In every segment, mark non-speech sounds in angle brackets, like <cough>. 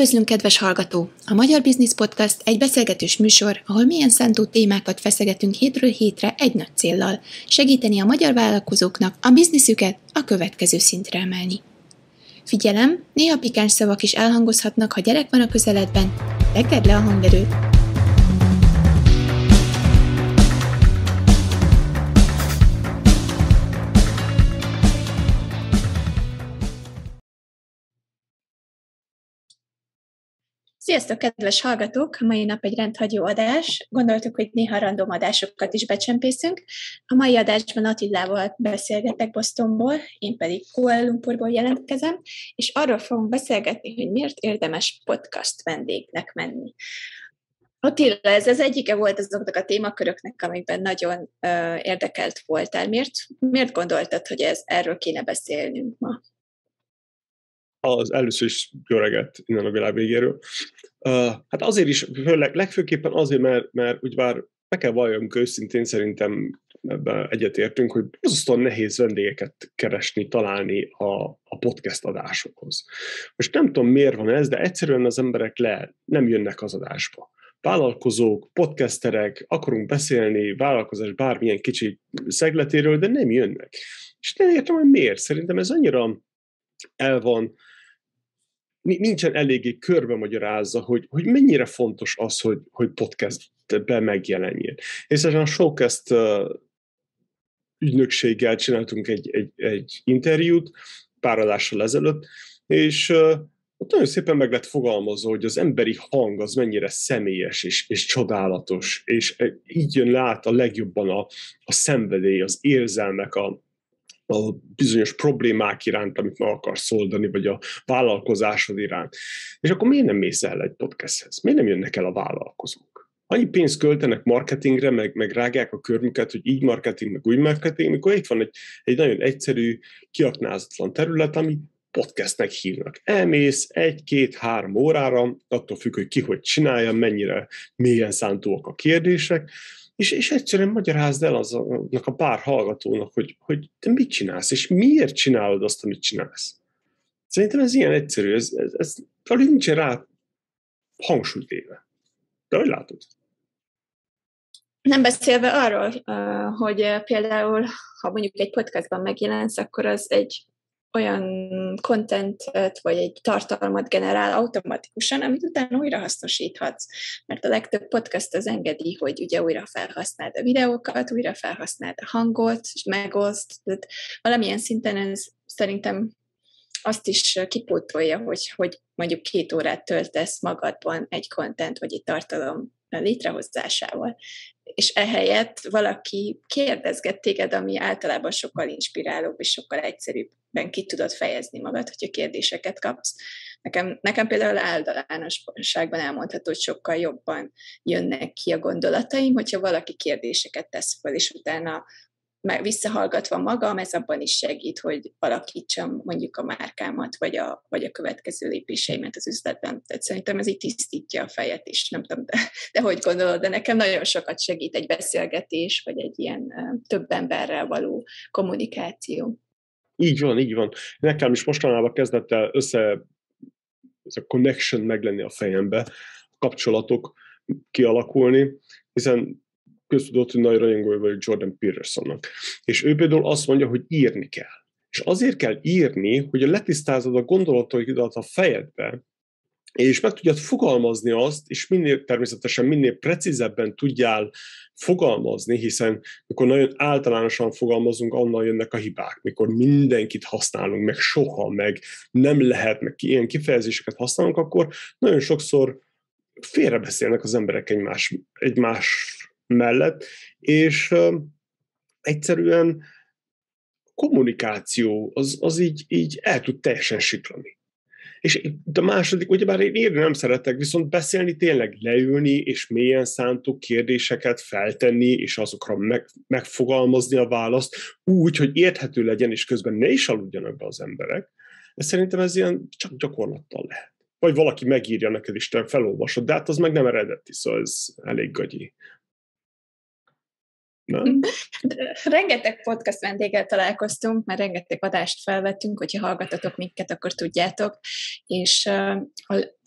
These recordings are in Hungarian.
Üdvözlünk, kedves hallgató! A Magyar Business Podcast egy beszélgetős műsor, ahol milyen szántó témákat feszegetünk hétről hétre egy nagy céllal, segíteni a magyar vállalkozóknak a bizniszüket a következő szintre emelni. Figyelem, néha pikáns szavak is elhangozhatnak, ha gyerek van a közeledben, tegedd le a hangerőt, Sziasztok, kedves hallgatók! Mai nap egy rendhagyó adás. Gondoltuk, hogy néha random adásokat is becsempészünk. A mai adásban Attilával beszélgetek Bostonból, én pedig Kuala Lumpurból jelentkezem, és arról fogunk beszélgetni, hogy miért érdemes podcast vendégnek menni. Attila, ez az egyike volt azoknak a témaköröknek, amikben nagyon uh, érdekelt voltál. Miért, miért gondoltad, hogy ez, erről kéne beszélnünk ma? Az először is jó reggelt innen a világ végéről. Uh, hát azért is, főleg, legfőképpen azért, mert, mert úgy bár be kell valljam őszintén, szerintem ebben egyetértünk, hogy borzasztóan nehéz vendégeket keresni, találni a, a podcast adásokhoz. Most nem tudom, miért van ez, de egyszerűen az emberek le nem jönnek az adásba. Vállalkozók, podcasterek, akarunk beszélni vállalkozás bármilyen kicsi szegletéről, de nem jönnek. És nem értem, hogy miért. Szerintem ez annyira el van nincsen eléggé körbe magyarázza, hogy, hogy mennyire fontos az, hogy, hogy podcastbe megjelenjen. És a Showcast uh, ügynökséggel csináltunk egy, egy, egy interjút pár adással ezelőtt, és uh, ott nagyon szépen meg lett fogalmazva, hogy az emberi hang az mennyire személyes és, és csodálatos, és így jön lát a legjobban a, a szenvedély, az érzelmek, a, a bizonyos problémák iránt, amit meg akarsz oldani, vagy a vállalkozásod iránt. És akkor miért nem mész el egy podcasthez? Miért nem jönnek el a vállalkozók? Annyi pénzt költenek marketingre, meg, meg rágják a körmüket, hogy így marketing, meg úgy marketing, mikor itt van egy, egy nagyon egyszerű, kiaknázatlan terület, ami podcastnek hívnak. Elmész egy-két-három órára, attól függ, hogy ki hogy csinálja, mennyire mélyen szántóak a kérdések, és, és egyszerűen magyarázd el aznak a pár hallgatónak, hogy, hogy te mit csinálsz, és miért csinálod azt, amit csinálsz. Szerintem ez ilyen egyszerű, ez, ez, ez talán nincs rá hangsúlyt éve. De hogy látod? Nem beszélve arról, hogy például, ha mondjuk egy podcastban megjelensz, akkor az egy olyan kontentet, vagy egy tartalmat generál automatikusan, amit utána újra hasznosíthatsz. Mert a legtöbb podcast az engedi, hogy ugye újra felhasználd a videókat, újra felhasználd a hangot, és megoszt. Tehát valamilyen szinten ez szerintem azt is kipótolja, hogy, hogy mondjuk két órát töltesz magadban egy kontent vagy egy tartalom létrehozásával. És ehelyett valaki kérdezget téged, ami általában sokkal inspirálóbb és sokkal egyszerűbben ki tudod fejezni magad, hogyha kérdéseket kapsz. Nekem, nekem például általánosságban elmondható, hogy sokkal jobban jönnek ki a gondolataim, hogyha valaki kérdéseket tesz fel, és utána visszahallgatva magam, ez abban is segít, hogy alakítsam mondjuk a márkámat, vagy a, vagy a következő lépéseimet az üzletben. Tehát szerintem ez így tisztítja a fejet is, nem tudom, de, de hogy gondolod, de nekem nagyon sokat segít egy beszélgetés, vagy egy ilyen több emberrel való kommunikáció. Így van, így van. Nekem is mostanában kezdett el össze ez a connection meglenni a fejembe, a kapcsolatok kialakulni, hiszen köztudott, hogy nagy rajongója vagyok Jordan Petersonnak. És ő például azt mondja, hogy írni kell. És azért kell írni, hogy letisztázod a gondolataidat a fejedbe, és meg tudjad fogalmazni azt, és minél természetesen minél precízebben tudjál fogalmazni, hiszen mikor nagyon általánosan fogalmazunk, annal jönnek a hibák, mikor mindenkit használunk, meg soha, meg nem lehet, meg ilyen kifejezéseket használunk, akkor nagyon sokszor félrebeszélnek az emberek egymás, egymás mellett, és egyszerűen kommunikáció az, az így, így el tud teljesen siklani. És a második, ugyebár én írni nem szeretek, viszont beszélni tényleg leülni, és mélyen szántuk kérdéseket feltenni, és azokra meg, megfogalmazni a választ úgy, hogy érthető legyen, és közben ne is aludjanak be az emberek. Ez szerintem ez ilyen csak gyakorlattal lehet. Vagy valaki megírja neked, és te felolvasod, de hát az meg nem eredeti, szóval ez elég gagyi. <laughs> Nem? Rengeteg podcast vendéggel találkoztunk, mert rengeteg adást felvettünk, hogyha hallgatatok minket, akkor tudjátok, és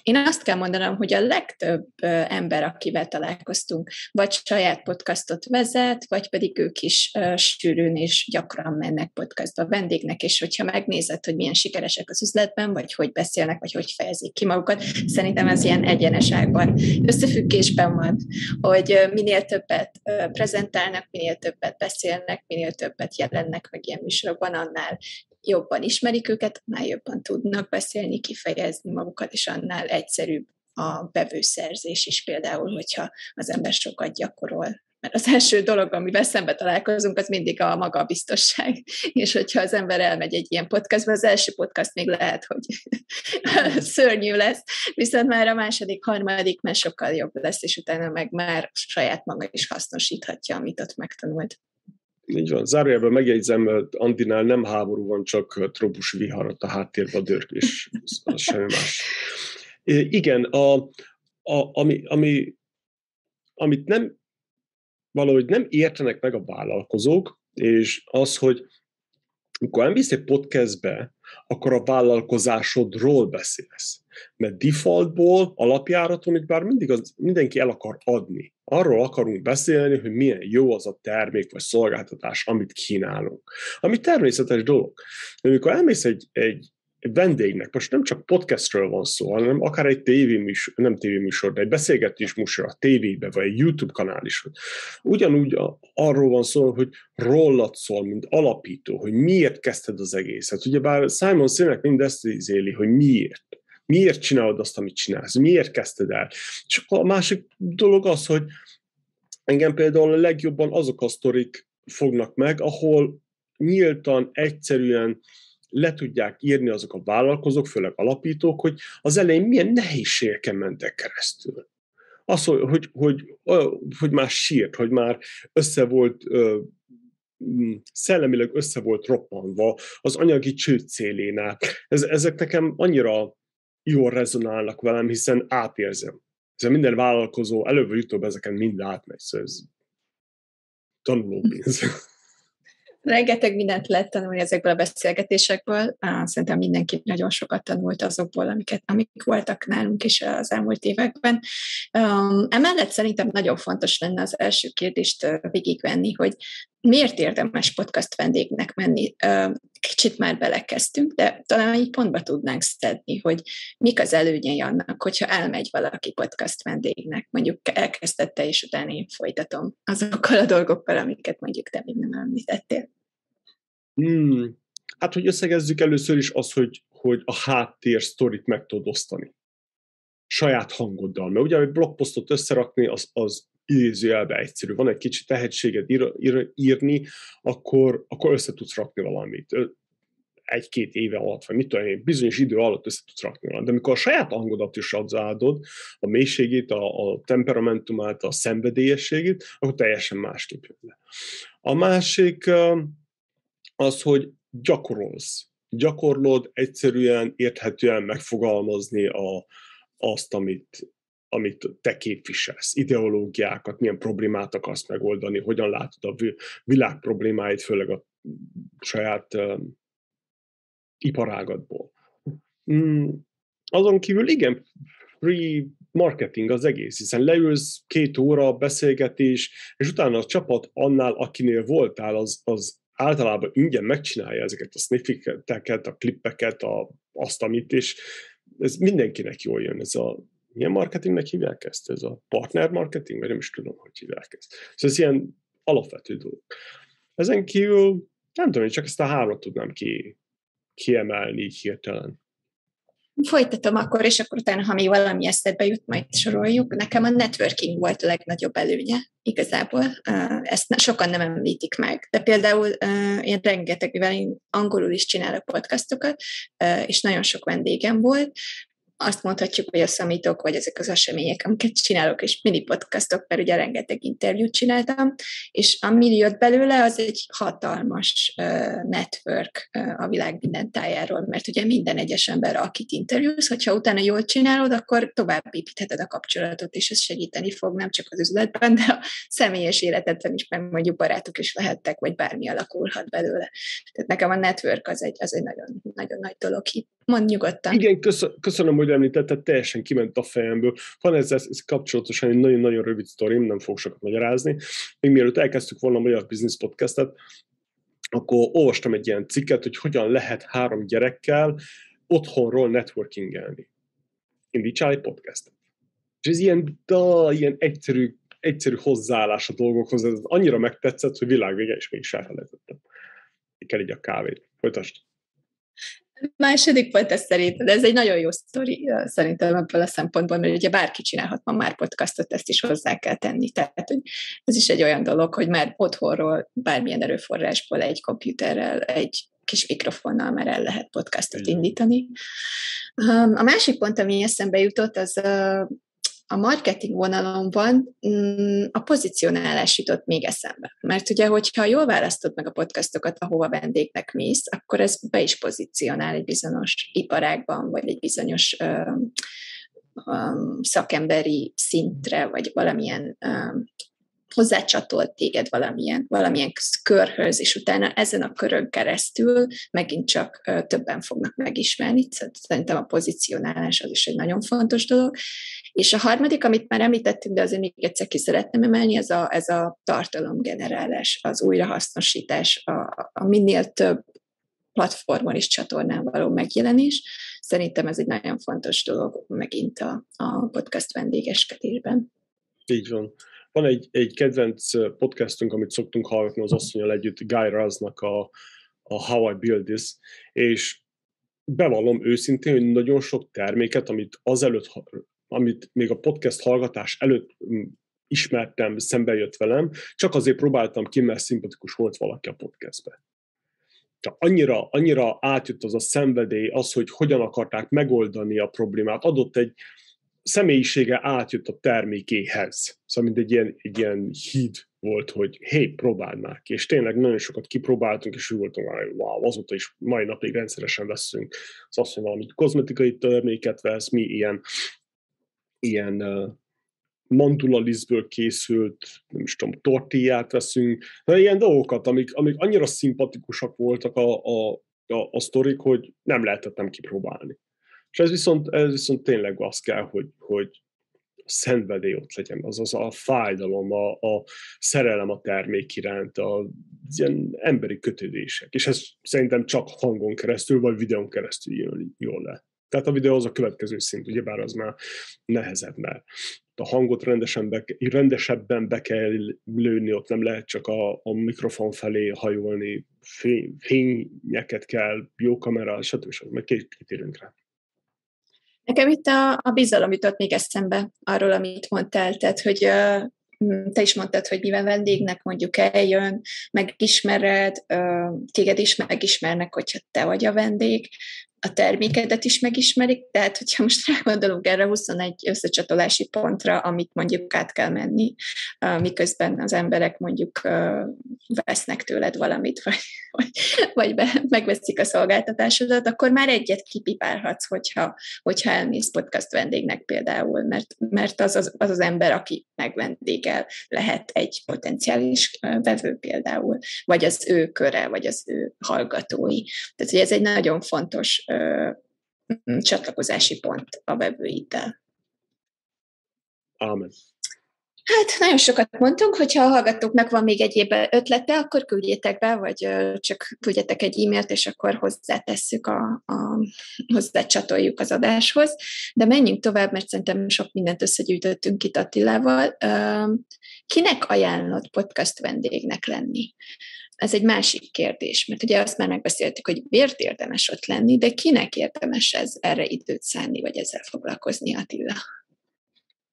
én azt kell mondanom, hogy a legtöbb ember, akivel találkoztunk, vagy saját podcastot vezet, vagy pedig ők is sűrűn és gyakran mennek podcastba vendégnek, és hogyha megnézed, hogy milyen sikeresek az üzletben, vagy hogy beszélnek, vagy hogy fejezik ki magukat, szerintem ez ilyen egyeneságban, összefüggésben van, hogy minél többet prezentálnak, minél többet beszélnek, minél többet jelennek meg ilyen műsorokban, annál jobban ismerik őket, annál jobban tudnak beszélni, kifejezni magukat, és annál egyszerűbb a bevőszerzés is például, hogyha az ember sokat gyakorol. Mert az első dolog, amivel szembe találkozunk, az mindig a magabiztosság. <laughs> És hogyha az ember elmegy egy ilyen podcastba, az első podcast még lehet, hogy <laughs> szörnyű lesz, viszont már a második, harmadik már sokkal jobb lesz, és utána meg már saját maga is hasznosíthatja, amit ott megtanult. Így van. Zárójelben megjegyzem, Andinál nem háború van, csak trópus viharat a háttérben dörg, és az semmi más. Igen, a, a, ami, ami, amit nem valahogy nem értenek meg a vállalkozók, és az, hogy amikor elmész egy podcastbe, akkor a vállalkozásodról beszélsz. Mert defaultból, alapjáraton, hogy bár mindig az, mindenki el akar adni. Arról akarunk beszélni, hogy milyen jó az a termék vagy szolgáltatás, amit kínálunk. Ami természetes dolog. De amikor elmész egy, egy vendégnek, most nem csak podcastről van szó, hanem akár egy tévéműsor, nem tévéműsor, de egy beszélgetés műsor a tévébe, vagy egy YouTube kanál is. Ugyanúgy arról van szó, hogy rólad szól, mint alapító, hogy miért kezdted az egészet. Ugyebár Simon Sinek mindezt izéli, hogy miért. Miért csinálod azt, amit csinálsz? Miért kezdted el? Csak a másik dolog az, hogy engem például a legjobban azok a sztorik fognak meg, ahol nyíltan, egyszerűen le tudják írni azok a vállalkozók, főleg alapítók, hogy az elején milyen nehézségeken mentek keresztül. Az, hogy, hogy, hogy, hogy már sírt, hogy már össze volt szellemileg össze volt roppanva az anyagi csőd célénál. Ez, ezek nekem annyira jól rezonálnak velem, hiszen átérzem. Ez minden vállalkozó előbb vagy utóbb ezeken mind átmegy, szóval ez tanulópénz. <laughs> Rengeteg mindent lehet tanulni ezekből a beszélgetésekből. Szerintem mindenki nagyon sokat tanult azokból, amiket, amik voltak nálunk is az elmúlt években. Emellett szerintem nagyon fontos lenne az első kérdést végigvenni, hogy miért érdemes podcast vendégnek menni? Kicsit már belekezdtünk, de talán egy pontba tudnánk szedni, hogy mik az előnyei annak, hogyha elmegy valaki podcast vendégnek, mondjuk elkezdette, és utána én folytatom azokkal a dolgokkal, amiket mondjuk te még nem említettél. Hmm. Hát, hogy összegezzük először is az, hogy, hogy a háttér sztorit meg tudod osztani. Saját hangoddal. Mert ugye egy blogposztot összerakni, az, az idézőjelbe egyszerű. Van egy kicsi tehetséged ír, ír, írni, akkor, akkor össze tudsz rakni valamit. Egy-két éve alatt, vagy mit tudom én, bizonyos idő alatt össze tudsz rakni valamit. De amikor a saját hangodat is adzáldod, a mélységét, a, a temperamentumát, a szenvedélyességét, akkor teljesen másképp jön le. A másik az, hogy gyakorolsz. Gyakorlod egyszerűen, érthetően megfogalmazni a, azt, amit, amit te képviselsz, ideológiákat, milyen problémát akarsz megoldani, hogyan látod a világ problémáit, főleg a saját uh, iparágadból. Mm, azon kívül igen, free marketing az egész, hiszen leülsz két óra beszélgetés, és utána a csapat annál, akinél voltál, az, az általában ingyen megcsinálja ezeket a sniffeket, a klippeket, a, azt, amit, és ez mindenkinek jól jön, ez a milyen marketingnek hívják ezt? Ez a partner marketing? Vagy nem is tudom, hogy hívják ezt. Szóval ez ilyen alapvető dolog. Ezen kívül nem tudom, csak ezt a hármat tudnám ki, kiemelni így hirtelen. Folytatom akkor, és akkor utána, ha még valami eszedbe jut, majd soroljuk. Nekem a networking volt a legnagyobb előnye igazából. Ezt sokan nem említik meg. De például én rengeteg, mivel én angolul is csinálok podcastokat, és nagyon sok vendégem volt, azt mondhatjuk, hogy a szamítok, vagy ezek az események, amiket csinálok, és mini podcastok, mert ugye rengeteg interjút csináltam, és ami jött belőle, az egy hatalmas uh, network uh, a világ minden tájáról, mert ugye minden egyes ember, akit interjúz, hogyha utána jól csinálod, akkor tovább építheted a kapcsolatot, és ez segíteni fog nem csak az üzletben, de a személyes életedben is, mert mondjuk barátok is lehettek, vagy bármi alakulhat belőle. Tehát nekem a network az egy, az egy nagyon, nagyon nagy dolog Mond nyugodtan. Igen, köszönöm, hogy említetted, teljesen kiment a fejemből. Van ezzel ez kapcsolatosan egy nagyon-nagyon rövid sztorim, nem fog sokat magyarázni. Még mielőtt elkezdtük volna a Magyar Business Podcastet, akkor olvastam egy ilyen cikket, hogy hogyan lehet három gyerekkel otthonról networkingelni. Indítsál egy podcastet. És ez ilyen, da, ilyen egyszerű, egyszerű hozzáállás a dolgokhoz, ez annyira megtetszett, hogy világvége is mégis elfelejtettem. Kell így a kávét. Folytasd. Második pont ez szerint, de ez egy nagyon jó sztori szerintem ebből a szempontból, mert ugye bárki csinálhat ma már podcastot, ezt is hozzá kell tenni. Tehát, hogy ez is egy olyan dolog, hogy már otthonról, bármilyen erőforrásból, egy komputerrel, egy kis mikrofonnal már el lehet podcastot indítani. A másik pont, ami eszembe jutott, az a marketing vonalomban mm, a pozicionálás jutott még eszembe. Mert ugye, hogyha jól választod meg a podcastokat, ahova vendégnek mész, akkor ez be is pozícionál egy bizonyos iparágban, vagy egy bizonyos um, um, szakemberi szintre, vagy valamilyen um, hozzácsatolt téged valamilyen, valamilyen körhöz, és utána ezen a körön keresztül megint csak többen fognak megismerni. Szerintem a pozicionálás az is egy nagyon fontos dolog. És a harmadik, amit már említettünk, de azért még egyszer ki szeretném emelni, ez a, ez a tartalomgenerálás, az újrahasznosítás, a, a minél több platformon és csatornán való megjelenés. Szerintem ez egy nagyon fontos dolog megint a, a podcast vendégeskedésben. Így van. Van egy, egy kedvenc podcastünk, amit szoktunk hallgatni az asszonyal együtt, Guy Raznak a, a How I Build This, és bevallom őszintén, hogy nagyon sok terméket, amit azelőtt, amit még a podcast hallgatás előtt ismertem, szembe jött velem, csak azért próbáltam ki, mert szimpatikus volt valaki a podcastbe. Tehát annyira, annyira átjött az a szenvedély, az, hogy hogyan akarták megoldani a problémát, adott egy, személyisége átjött a termékéhez. Szóval mint egy ilyen, egy ilyen híd volt, hogy hé, próbáld már ki. És tényleg nagyon sokat kipróbáltunk, és úgy voltunk, hogy wow, azóta is mai napig rendszeresen veszünk. Az azt, hogy valamit kozmetikai terméket vesz, mi ilyen, ilyen uh, mandulalizből készült, nem is tudom, tortillát veszünk, de ilyen dolgokat, amik, amik annyira szimpatikusak voltak a, a, a, a sztorik, hogy nem lehetett nem kipróbálni. És ez viszont, ez viszont tényleg az kell, hogy, hogy a szenvedély ott legyen, azaz a fájdalom, a, a szerelem a termék iránt, a ilyen emberi kötődések. És ez szerintem csak hangon keresztül, vagy videón keresztül jön jól le. Tehát a videó az a következő szint, ugyebár az már nehezebb, mert a hangot rendesen be, rendesebben be kell lőni, ott nem lehet csak a, a mikrofon felé hajolni, fény, fényeket kell, jó kamera, stb. stb. Meg kitérünk rá. Nekem itt a, a bizalom jutott még eszembe arról, amit mondtál, tehát, hogy te is mondtad, hogy mivel vendégnek mondjuk eljön, megismered, téged is megismernek, hogyha te vagy a vendég, a termékedet is megismerik, tehát hogyha most rágondolunk erre 21 összecsatolási pontra, amit mondjuk át kell menni, miközben az emberek mondjuk vesznek tőled valamit, vagy, vagy, vagy megveszik a szolgáltatásodat, akkor már egyet kipipálhatsz, hogyha, hogyha elmész podcast vendégnek például, mert, mert az, az, az az ember, aki megvendégel, lehet egy potenciális vevő például, vagy az ő köre, vagy az ő hallgatói. Tehát, hogy ez egy nagyon fontos csatlakozási pont a vevőiddel. Amen. Hát nagyon sokat mondtunk, hogyha a hallgatóknak van még egyéb ötlete, akkor küldjétek be, vagy csak küldjetek egy e-mailt, és akkor hozzátesszük, a, a, hozzácsatoljuk az adáshoz. De menjünk tovább, mert szerintem sok mindent összegyűjtöttünk itt Attilával. Kinek ajánlott podcast vendégnek lenni? Ez egy másik kérdés, mert ugye azt már megbeszéltük, hogy miért érdemes ott lenni, de kinek érdemes ez erre időt szánni, vagy ezzel foglalkozni, Attila?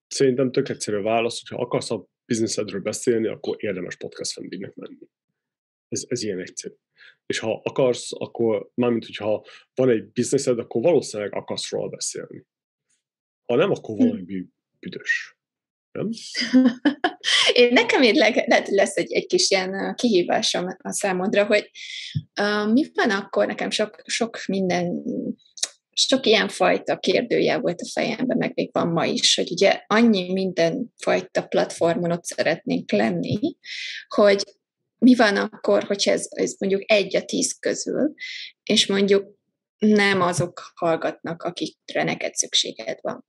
Szerintem tök egyszerű a válasz, hogyha akarsz a bizniszedről beszélni, akkor érdemes podcast vendégnek menni. Ez, ez ilyen egyszerű. És ha akarsz, akkor mármint, hogyha van egy bizniszed, akkor valószínűleg akarsz róla beszélni. Ha nem, akkor hm. valami büdös. <laughs> Én nekem így lehet, hogy lesz egy, egy kis ilyen kihívásom a számodra, hogy uh, mi van akkor, nekem sok, sok minden, sok ilyen fajta kérdője volt a fejemben, meg még van ma is, hogy ugye annyi minden fajta platformon ott szeretnénk lenni, hogy mi van akkor, hogyha ez, ez mondjuk egy a tíz közül, és mondjuk nem azok hallgatnak, akikre neked szükséged van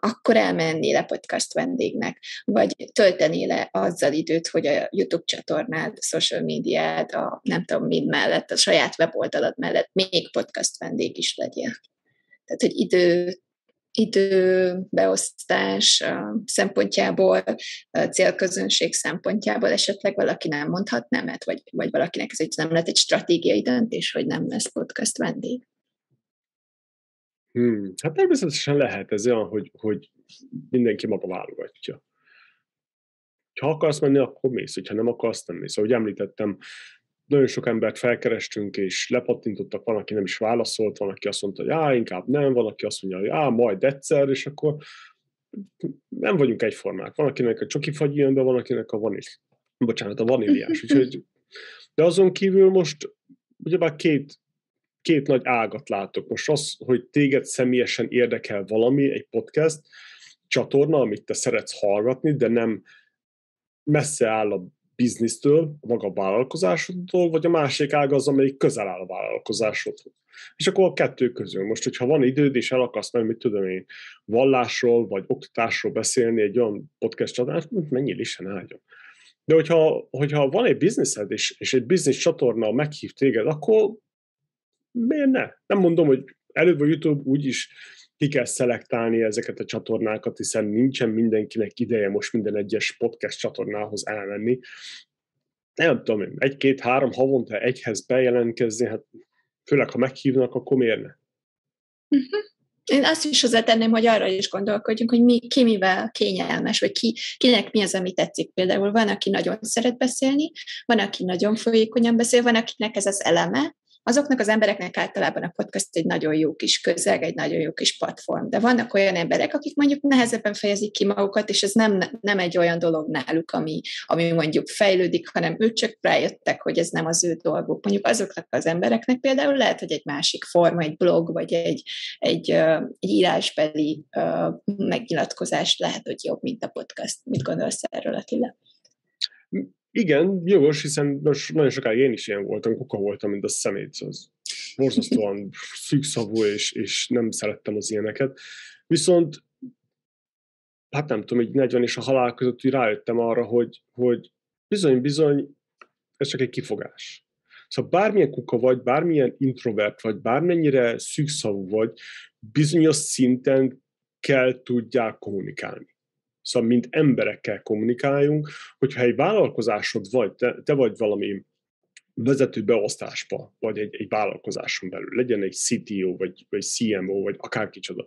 akkor elmenni le podcast vendégnek, vagy tölteni le azzal időt, hogy a YouTube csatornád, social médiád, a nem tudom mind mellett, a saját weboldalad mellett még podcast vendég is legyél. Tehát, hogy idő, időbeosztás szempontjából, célközönség szempontjából esetleg valaki nem mondhat nemet, vagy, vagy valakinek ez egy, nem lett egy stratégiai döntés, hogy nem lesz podcast vendég. Hmm. Hát természetesen lehet ez olyan, hogy, hogy mindenki maga válogatja. Ha akarsz menni, akkor mész, ha nem akarsz, nem mész. Ahogy említettem, nagyon sok embert felkerestünk, és lepattintottak, van, aki nem is válaszolt, van, aki azt mondta, hogy á, inkább nem, van, aki azt mondja, hogy á, majd egyszer, és akkor nem vagyunk egyformák. Van, akinek a csoki fagy jön be, van, akinek a vanil, bocsánat, a vaníliás. <laughs> Úgyhogy, de azon kívül most ugyebár két két nagy ágat látok. Most az, hogy téged személyesen érdekel valami, egy podcast, csatorna, amit te szeretsz hallgatni, de nem messze áll a biznisztől, a maga vállalkozásodtól, vagy a másik ág az, amelyik közel áll a vállalkozásodhoz. És akkor a kettő közül. Most, hogyha van időd, és el akarsz menni, mit tudom én, vallásról, vagy oktatásról beszélni egy olyan podcast csatornát, mennyi is áldjon. De hogyha, hogyha van egy bizniszed, és, és egy biznisz csatorna meghív téged, akkor miért ne? Nem mondom, hogy előbb vagy utóbb úgyis ki kell szelektálni ezeket a csatornákat, hiszen nincsen mindenkinek ideje most minden egyes podcast csatornához elmenni. Nem tudom, egy-két-három havonta egyhez bejelentkezni, hát főleg ha meghívnak, akkor miért ne? Uh-huh. Én azt is hozzátenném, hogy arra is gondolkodjunk, hogy mi, ki mivel kényelmes, vagy ki, kinek mi az, ami tetszik. Például van, aki nagyon szeret beszélni, van, aki nagyon folyékonyan beszél, van, akinek ez az eleme, azoknak az embereknek általában a podcast egy nagyon jó kis közeg, egy nagyon jó kis platform. De vannak olyan emberek, akik mondjuk nehezebben fejezik ki magukat, és ez nem, nem egy olyan dolog náluk, ami, ami mondjuk fejlődik, hanem ők csak rájöttek, hogy ez nem az ő dolguk. Mondjuk azoknak az embereknek például lehet, hogy egy másik forma, egy blog, vagy egy, egy, egy írásbeli megnyilatkozás lehet, hogy jobb, mint a podcast. Mit gondolsz erről, Attila? Igen, jogos, hiszen most nagyon sokáig én is ilyen voltam, kuka voltam, mint a szemét, az borzasztóan <laughs> szűkszavú, és, és nem szerettem az ilyeneket. Viszont, hát nem tudom, egy 40 és a halál között hogy rájöttem arra, hogy, hogy bizony-bizony, ez csak egy kifogás. Szóval bármilyen kuka vagy, bármilyen introvert vagy, bármennyire szűkszavú vagy, bizonyos szinten kell tudják kommunikálni. Szóval, mint emberekkel kommunikáljunk, hogyha egy vállalkozásod vagy, te, te vagy valami vezető beosztásba, vagy egy, egy vállalkozáson belül, legyen egy CTO, vagy, vagy CMO, vagy akárkicsoda,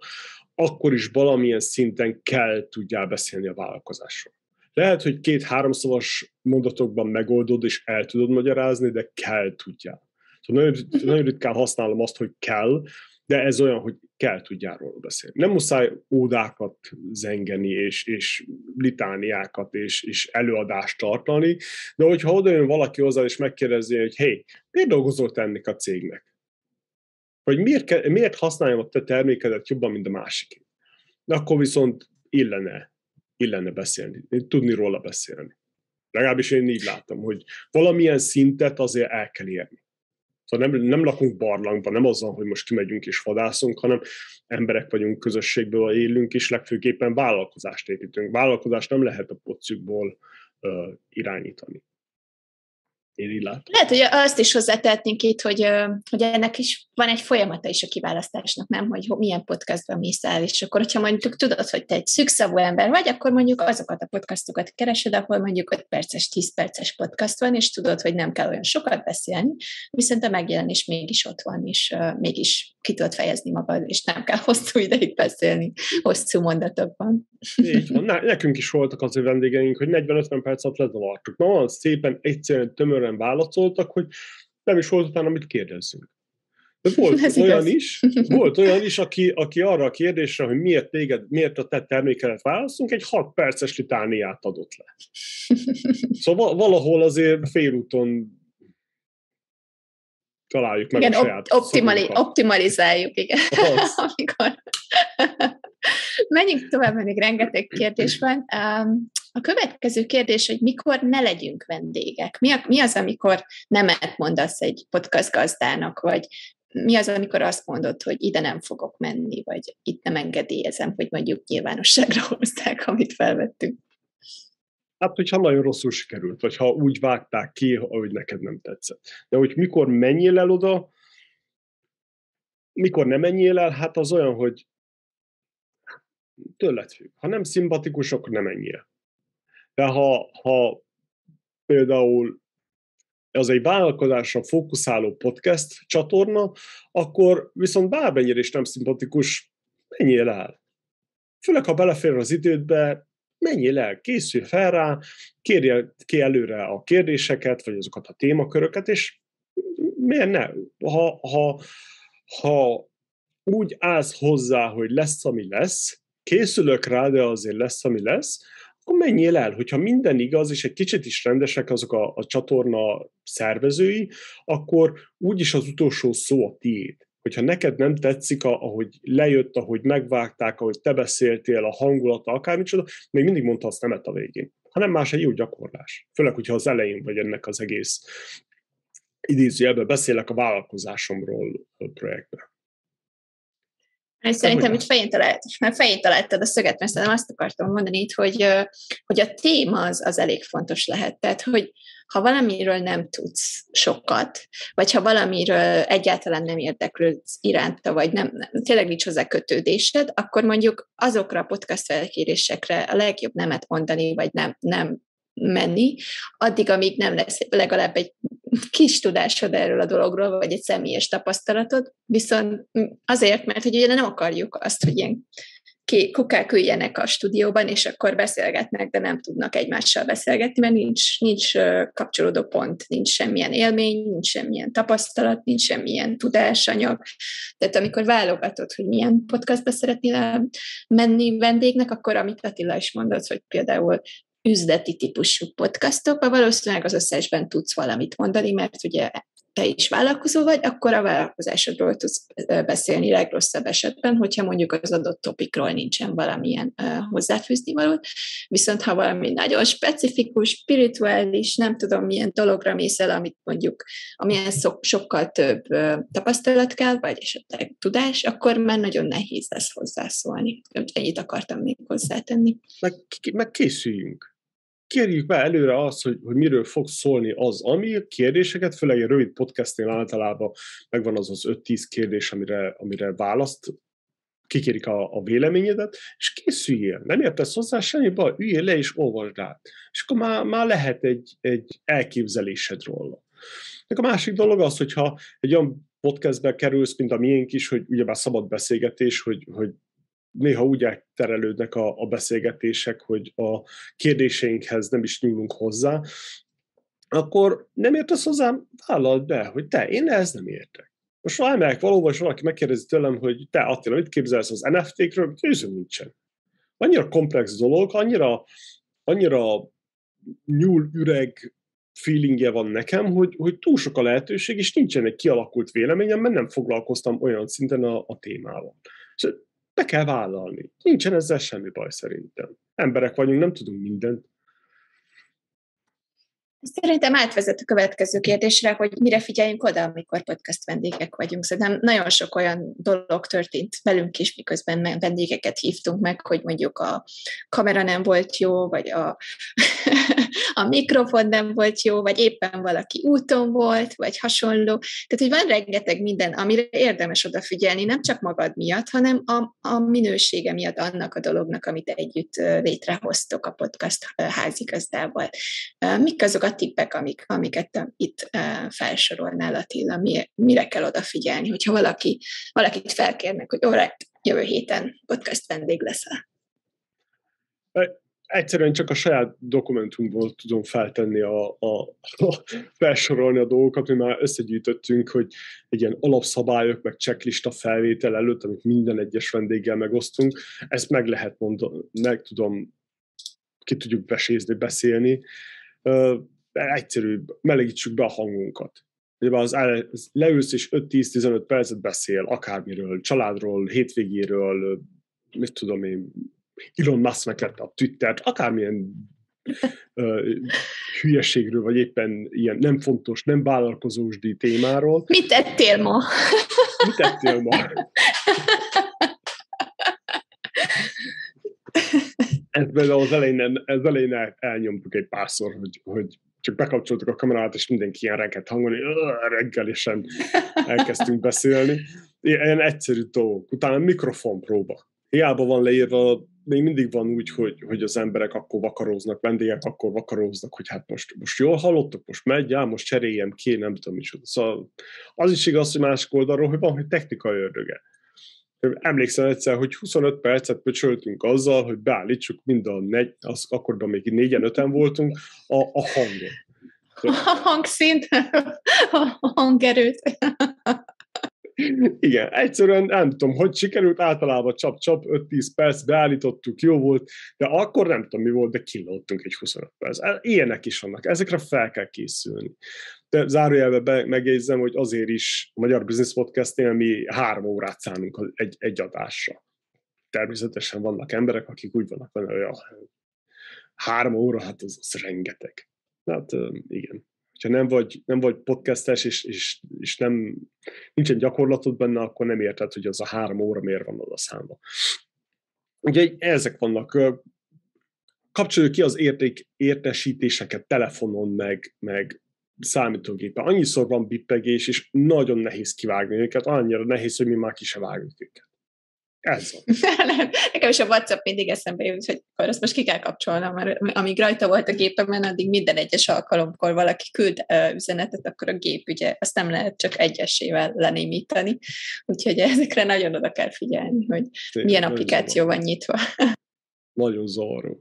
akkor is valamilyen szinten kell tudjál beszélni a vállalkozásról. Lehet, hogy két-háromszavas mondatokban megoldod, és el tudod magyarázni, de kell tudjál. Szóval nagyon, nagyon ritkán használom azt, hogy kell, de ez olyan, hogy kell tudjál róla beszélni. Nem muszáj ódákat zengeni, és, és litániákat, és, és előadást tartani, de hogyha oda jön valaki hozzá, és megkérdezi, hogy hé, miért dolgozol te ennek a cégnek? Vagy miért, miért használjam a te termékedet jobban, mint a másik? Akkor viszont illene, illene beszélni, tudni róla beszélni. Legalábbis én így látom, hogy valamilyen szintet azért el kell érni. Szóval nem, nem lakunk barlangban, nem azzal, hogy most kimegyünk és vadászunk, hanem emberek vagyunk, közösségből élünk, és legfőképpen vállalkozást építünk. Vállalkozást nem lehet a pocjukból uh, irányítani. Én így látom. Lehet, hogy azt is hozzátehetnénk itt, hogy, hogy ennek is van egy folyamata is a kiválasztásnak, nem, hogy milyen podcastban mész el, és akkor, hogyha mondjuk tudod, hogy te egy szükszavú ember vagy, akkor mondjuk azokat a podcastokat keresed, ahol mondjuk 5 perces, 10 perces podcast van, és tudod, hogy nem kell olyan sokat beszélni, viszont a megjelenés mégis ott van, és uh, mégis ki tudod fejezni magad, és nem kell <laughs> hosszú ideig beszélni, hosszú mondatokban. Így van. Nekünk is voltak az vendégeink, hogy 40-50 perc alatt lezavartuk. Na, van szépen, egyszerűen, tömören válaszoltak, hogy nem is volt utána, amit kérdezzünk. De volt <laughs> Ez olyan igaz. is, <laughs> volt olyan is, aki, aki arra a kérdésre, hogy miért téged, miért a te termékelet választunk, egy 6 perces litániát adott le. Szóval valahol azért félúton találjuk meg igen, a saját op- optimali, optimalizáljuk, igen. <laughs> Amikor... Menjünk tovább, még rengeteg kérdés van. Um, a következő kérdés, hogy mikor ne legyünk vendégek? Mi, a, mi az, amikor nemet mondasz egy podcast gazdának, vagy mi az, amikor azt mondod, hogy ide nem fogok menni, vagy itt nem engedélyezem, hogy mondjuk nyilvánosságra <laughs> hozták, amit felvettünk? Hát, hogyha nagyon rosszul sikerült, vagy ha úgy vágták ki, ahogy neked nem tetszett. De hogy mikor menjél el oda, mikor nem menjél el, hát az olyan, hogy tőled függ. Ha nem szimpatikus, akkor nem menjél. De ha, ha például az egy vállalkozásra fókuszáló podcast csatorna, akkor viszont bármennyire is nem szimpatikus, menjél el. Főleg, ha belefér az idődbe, menjél el, készülj fel rá, kérje ki előre a kérdéseket, vagy azokat a témaköröket, és miért ne? Ha, ha, ha úgy állsz hozzá, hogy lesz, ami lesz, készülök rá, de azért lesz, ami lesz, akkor menjél el. Hogyha minden igaz, és egy kicsit is rendesek azok a, a csatorna szervezői, akkor úgyis az utolsó szó a tiéd. Hogyha neked nem tetszik, ahogy lejött, ahogy megvágták, ahogy te beszéltél, a hangulata, akármicsoda, még mindig mondta azt nemet a végén. Hanem más egy jó gyakorlás. Főleg, hogyha az elején vagy ennek az egész idézőjelben beszélek a vállalkozásomról a projektben. És szerintem itt fején, talált, mert fején találtad a szöget, mert szerintem azt akartam mondani itt, hogy, hogy a téma az, az elég fontos lehet. Tehát, hogy ha valamiről nem tudsz sokat, vagy ha valamiről egyáltalán nem érdeklődsz iránta, vagy nem, nem tényleg nincs hozzá kötődésed, akkor mondjuk azokra a podcast felkérésekre a legjobb nemet mondani, vagy nem, nem menni, addig, amíg nem lesz legalább egy kis tudásod erről a dologról, vagy egy személyes tapasztalatod, viszont azért, mert hogy ugye nem akarjuk azt, hogy ilyen kukák üljenek a stúdióban, és akkor beszélgetnek, de nem tudnak egymással beszélgetni, mert nincs, nincs kapcsolódó pont, nincs semmilyen élmény, nincs semmilyen tapasztalat, nincs semmilyen tudásanyag. Tehát amikor válogatod, hogy milyen podcastba szeretnél menni vendégnek, akkor amit Attila is mondott, hogy például üzleti típusú podcastok, valószínűleg az összesben tudsz valamit mondani, mert ugye te is vállalkozó vagy, akkor a vállalkozásodról tudsz beszélni legrosszabb esetben, hogyha mondjuk az adott topikról nincsen valamilyen uh, hozzáfűzni való. Viszont ha valami nagyon specifikus, spirituális, nem tudom milyen dologra mész el, amit mondjuk, amilyen szok, sokkal több tapasztalat kell, vagy esetleg tudás, akkor már nagyon nehéz lesz hozzászólni. Ennyit akartam még hozzátenni. Meg, meg készüljünk kérjük be előre azt, hogy, hogy miről fog szólni az, ami kérdéseket, főleg egy rövid podcastnél általában megvan az az 5-10 kérdés, amire, amire választ, kikérik a, a véleményedet, és készüljél. Nem értesz hozzá semmi baj, üljél le és olvasd át. És akkor már, már lehet egy, egy elképzelésed róla. Meg a másik dolog az, hogyha egy olyan podcastbe kerülsz, mint a miénk is, hogy ugyebár szabad beszélgetés, hogy, hogy néha úgy elterelődnek a, a beszélgetések, hogy a kérdéseinkhez nem is nyúlunk hozzá, akkor nem értesz hozzám, vállald be, hogy te, én ez nem értek. Most elmegyek valóban, és valaki megkérdezi tőlem, hogy te Attila, mit képzelsz az NFT-kről, győzöm nincsen. Annyira komplex dolog, annyira, annyira nyúl üreg feelingje van nekem, hogy, hogy túl sok a lehetőség, és nincsen egy kialakult véleményem, mert nem foglalkoztam olyan szinten a, a témával. És be kell vállalni. Nincsen ezzel semmi baj szerintem. Emberek vagyunk, nem tudunk mindent. Szerintem átvezet a következő kérdésre, hogy mire figyeljünk oda, amikor podcast vendégek vagyunk. Szerintem nagyon sok olyan dolog történt velünk is, miközben vendégeket hívtunk meg, hogy mondjuk a kamera nem volt jó, vagy a, <laughs> a mikrofon nem volt jó, vagy éppen valaki úton volt, vagy hasonló. Tehát, hogy van rengeteg minden, amire érdemes odafigyelni, nem csak magad miatt, hanem a, a minősége miatt annak a dolognak, amit együtt létrehoztok a podcast házigazdával. Mik azok a tippek, amik, amiket itt felsorolnál, Attila, mire kell odafigyelni, hogyha valaki, valakit felkérnek, hogy all jövő héten podcast vendég leszel? Egyszerűen csak a saját dokumentumból tudom feltenni a, a, a felsorolni a dolgokat, mi már összegyűjtöttünk, hogy egy ilyen alapszabályok, meg checklista felvétel előtt, amit minden egyes vendéggel megosztunk, ezt meg lehet mondani, meg tudom, ki tudjuk besézni, beszélni egyszerűbb, melegítsük be a hangunkat. Ugye az, az leülsz és 5-10-15 percet beszél akármiről, családról, hétvégéről, mit tudom én, Elon Musk meglette a Twittert, akármilyen hülyeségről, vagy éppen ilyen nem fontos, nem vállalkozósdi témáról. Mit tettél ma? Mit tettél ma? Ez például az elején, az elején el, elnyomtuk egy párszor, hogy, hogy csak bekapcsoltuk a kamerát, és mindenki ilyen reggelt hangolni, reggelisen elkezdtünk beszélni. Ilyen egyszerű dolgok. Utána mikrofon próba. Hiába van leírva, még mindig van úgy, hogy, hogy az emberek akkor vakaróznak, vendégek akkor vakaróznak, hogy hát most, most jól hallottok, most megy, já, most cseréljem ki, nem tudom micsoda. Szóval az is igaz, hogy másik oldalról, hogy van, hogy technikai ördöge. Emlékszem egyszer, hogy 25 percet pöcsöltünk azzal, hogy beállítsuk mind a negy, az, akkorban még négyen, öten voltunk, a, a hangot. A hangszint, a hangerőt. Igen, egyszerűen nem tudom, hogy sikerült, általában csap-csap, 5-10 perc, beállítottuk, jó volt, de akkor nem tudom mi volt, de kilódtunk egy 25 perc. Ilyenek is vannak, ezekre fel kell készülni. De zárójelben megjegyzem, hogy azért is a Magyar Business Podcastnél mi három órát szánunk egy, egy adásra. Természetesen vannak emberek, akik úgy vannak hogy a három óra, hát az, az rengeteg. Hát igen. Ha nem vagy, nem vagy podcastes, és, és, és nem, nincsen gyakorlatod benne, akkor nem érted, hogy az a három óra miért van oda számba. Ugye ezek vannak. Kapcsoljuk ki az érték, értesítéseket telefonon, meg, meg számítógépen. Annyiszor van bippegés, és nagyon nehéz kivágni őket, annyira nehéz, hogy mi már ki se vágjuk őket. Ez van. <laughs> Nekem is a WhatsApp mindig eszembe jut, hogy akkor azt most ki kell kapcsolnom, mert amíg rajta volt a gépemen, addig minden egyes alkalomkor valaki küld üzenetet, akkor a gép ugye azt nem lehet csak egyesével lenémítani. Úgyhogy ezekre nagyon oda kell figyelni, hogy Tényleg, milyen applikáció van nyitva. Nagyon zavaró.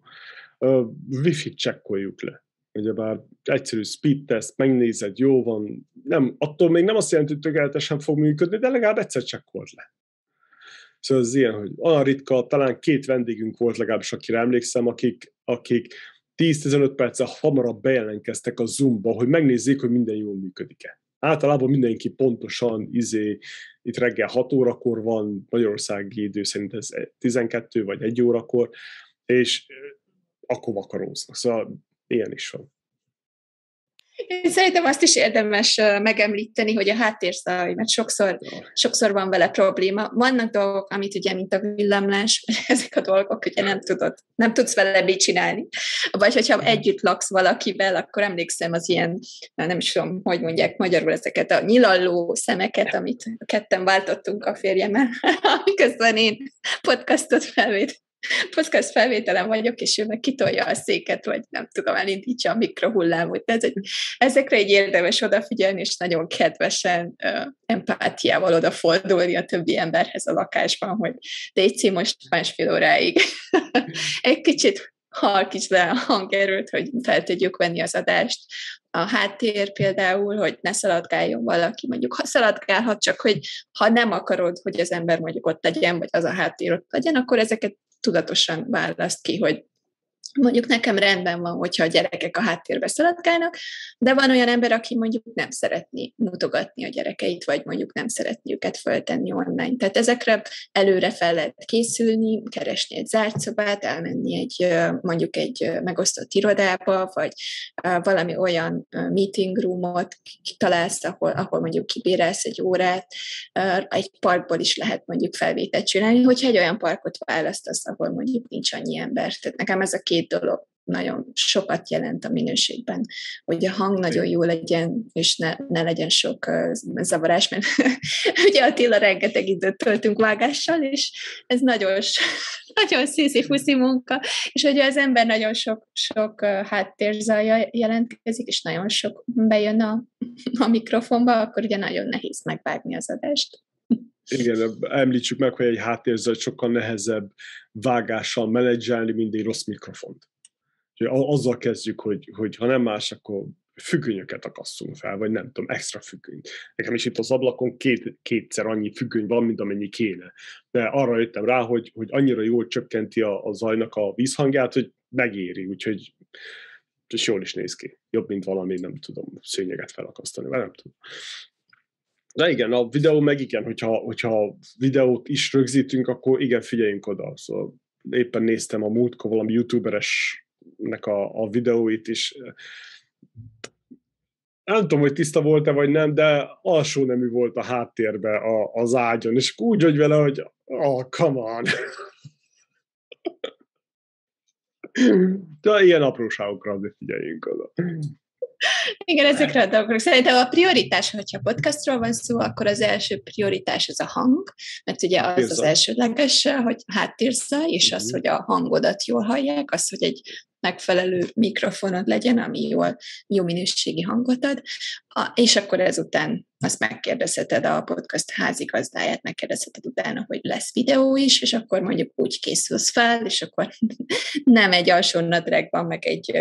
Uh, Wi-Fi csekkoljuk le ugyebár egyszerű speed test, megnézed, jó van, nem, attól még nem azt jelenti, hogy tökéletesen fog működni, de legalább egyszer csekkold le. Szóval az ilyen, hogy olyan ritka, talán két vendégünk volt legalábbis, akire emlékszem, akik, akik 10-15 perccel hamarabb bejelentkeztek a Zoomba, hogy megnézzék, hogy minden jól működik-e. Általában mindenki pontosan, izé, itt reggel 6 órakor van, Magyarországi idő szerint ez 12 vagy 1 órakor, és akkor vakaróznak. Szóval ilyen is van. Én szerintem azt is érdemes megemlíteni, hogy a háttérzaj, mert sokszor, sokszor van vele probléma. Vannak dolgok, amit ugye, mint a villámlás, <laughs> ezek a dolgok, ugye nem tudod, nem tudsz vele mit csinálni. Vagy hogyha együtt laksz valakivel, akkor emlékszem az ilyen, nem is tudom, hogy mondják magyarul ezeket a nyilalló szemeket, amit ketten váltottunk a férjemmel, <laughs> miközben én podcastot felvét, podcast felvételen vagyok, és ő meg kitolja a széket, vagy nem tudom, elindítsa a mikrohullámot. Ez egy, ezekre egy érdemes odafigyelni, és nagyon kedvesen, uh, empátiával odafordulni a többi emberhez a lakásban, hogy Déci most másfél óráig <laughs> egy kicsit halkíts le a hangerőt, hogy fel tudjuk venni az adást. A háttér például, hogy ne szaladgáljon valaki, mondjuk ha szaladgálhat, csak hogy ha nem akarod, hogy az ember mondjuk ott legyen, vagy az a háttér ott legyen, akkor ezeket tudatosan választ ki, hogy Mondjuk nekem rendben van, hogyha a gyerekek a háttérbe szaladgálnak, de van olyan ember, aki mondjuk nem szeretné mutogatni a gyerekeit, vagy mondjuk nem szeretné őket föltenni online. Tehát ezekre előre fel lehet készülni, keresni egy zárt szobát, elmenni egy mondjuk egy megosztott irodába, vagy valami olyan meeting roomot találsz, ahol, ahol mondjuk kibérelsz egy órát, egy parkból is lehet mondjuk felvételt csinálni, hogyha egy olyan parkot választasz, ahol mondjuk nincs annyi ember. Tehát nekem ez a két két dolog nagyon sokat jelent a minőségben, hogy a hang nagyon jó legyen, és ne, ne legyen sok uh, zavarás, mert <laughs> ugye Attila rengeteg időt töltünk vágással, és ez nagyon, <laughs> nagyon sziszi-fuszi munka, és hogyha az ember nagyon sok, sok uh, háttérzaja jelentkezik, és nagyon sok bejön a, <laughs> a mikrofonba, akkor ugye nagyon nehéz megvágni az adást. Igen, említsük meg, hogy egy háttérzaj sokkal nehezebb vágással menedzselni, mint egy rossz mikrofont. Úgyhogy azzal kezdjük, hogy, hogy ha nem más, akkor függönyöket akasszunk fel, vagy nem tudom, extra függöny. Nekem is itt az ablakon két, kétszer annyi függöny van, mint amennyi kéne. De arra jöttem rá, hogy, hogy annyira jól csökkenti a, a zajnak a vízhangját, hogy megéri, úgyhogy és jól is néz ki. Jobb, mint valami, nem tudom, szőnyeget felakasztani, vagy nem tudom. De igen, a videó meg igen, hogyha, hogyha videót is rögzítünk, akkor igen, figyeljünk oda. Szóval éppen néztem a múltkor valami youtuberes nek a, a videóit is. Nem tudom, hogy tiszta volt-e vagy nem, de alsó nemű volt a háttérbe a, az ágyon, és úgy, hogy vele, hogy oh, come on. <laughs> De ilyen apróságokra azért figyeljünk oda. Igen, ezekre a dolgokra. Szerintem a prioritás, hogyha podcastról van szó, akkor az első prioritás az a hang, mert ugye az Tirzaj. az elsődleges, hogy háttérzaj, és az, mhm. hogy a hangodat jól hallják, az, hogy egy megfelelő mikrofonod legyen, ami jól, jó minőségi hangot ad, a, és akkor ezután azt megkérdezheted a podcast házigazdáját, megkérdezheted utána, hogy lesz videó is, és akkor mondjuk úgy készülsz fel, és akkor <laughs> nem egy alsó nadrágban, meg egy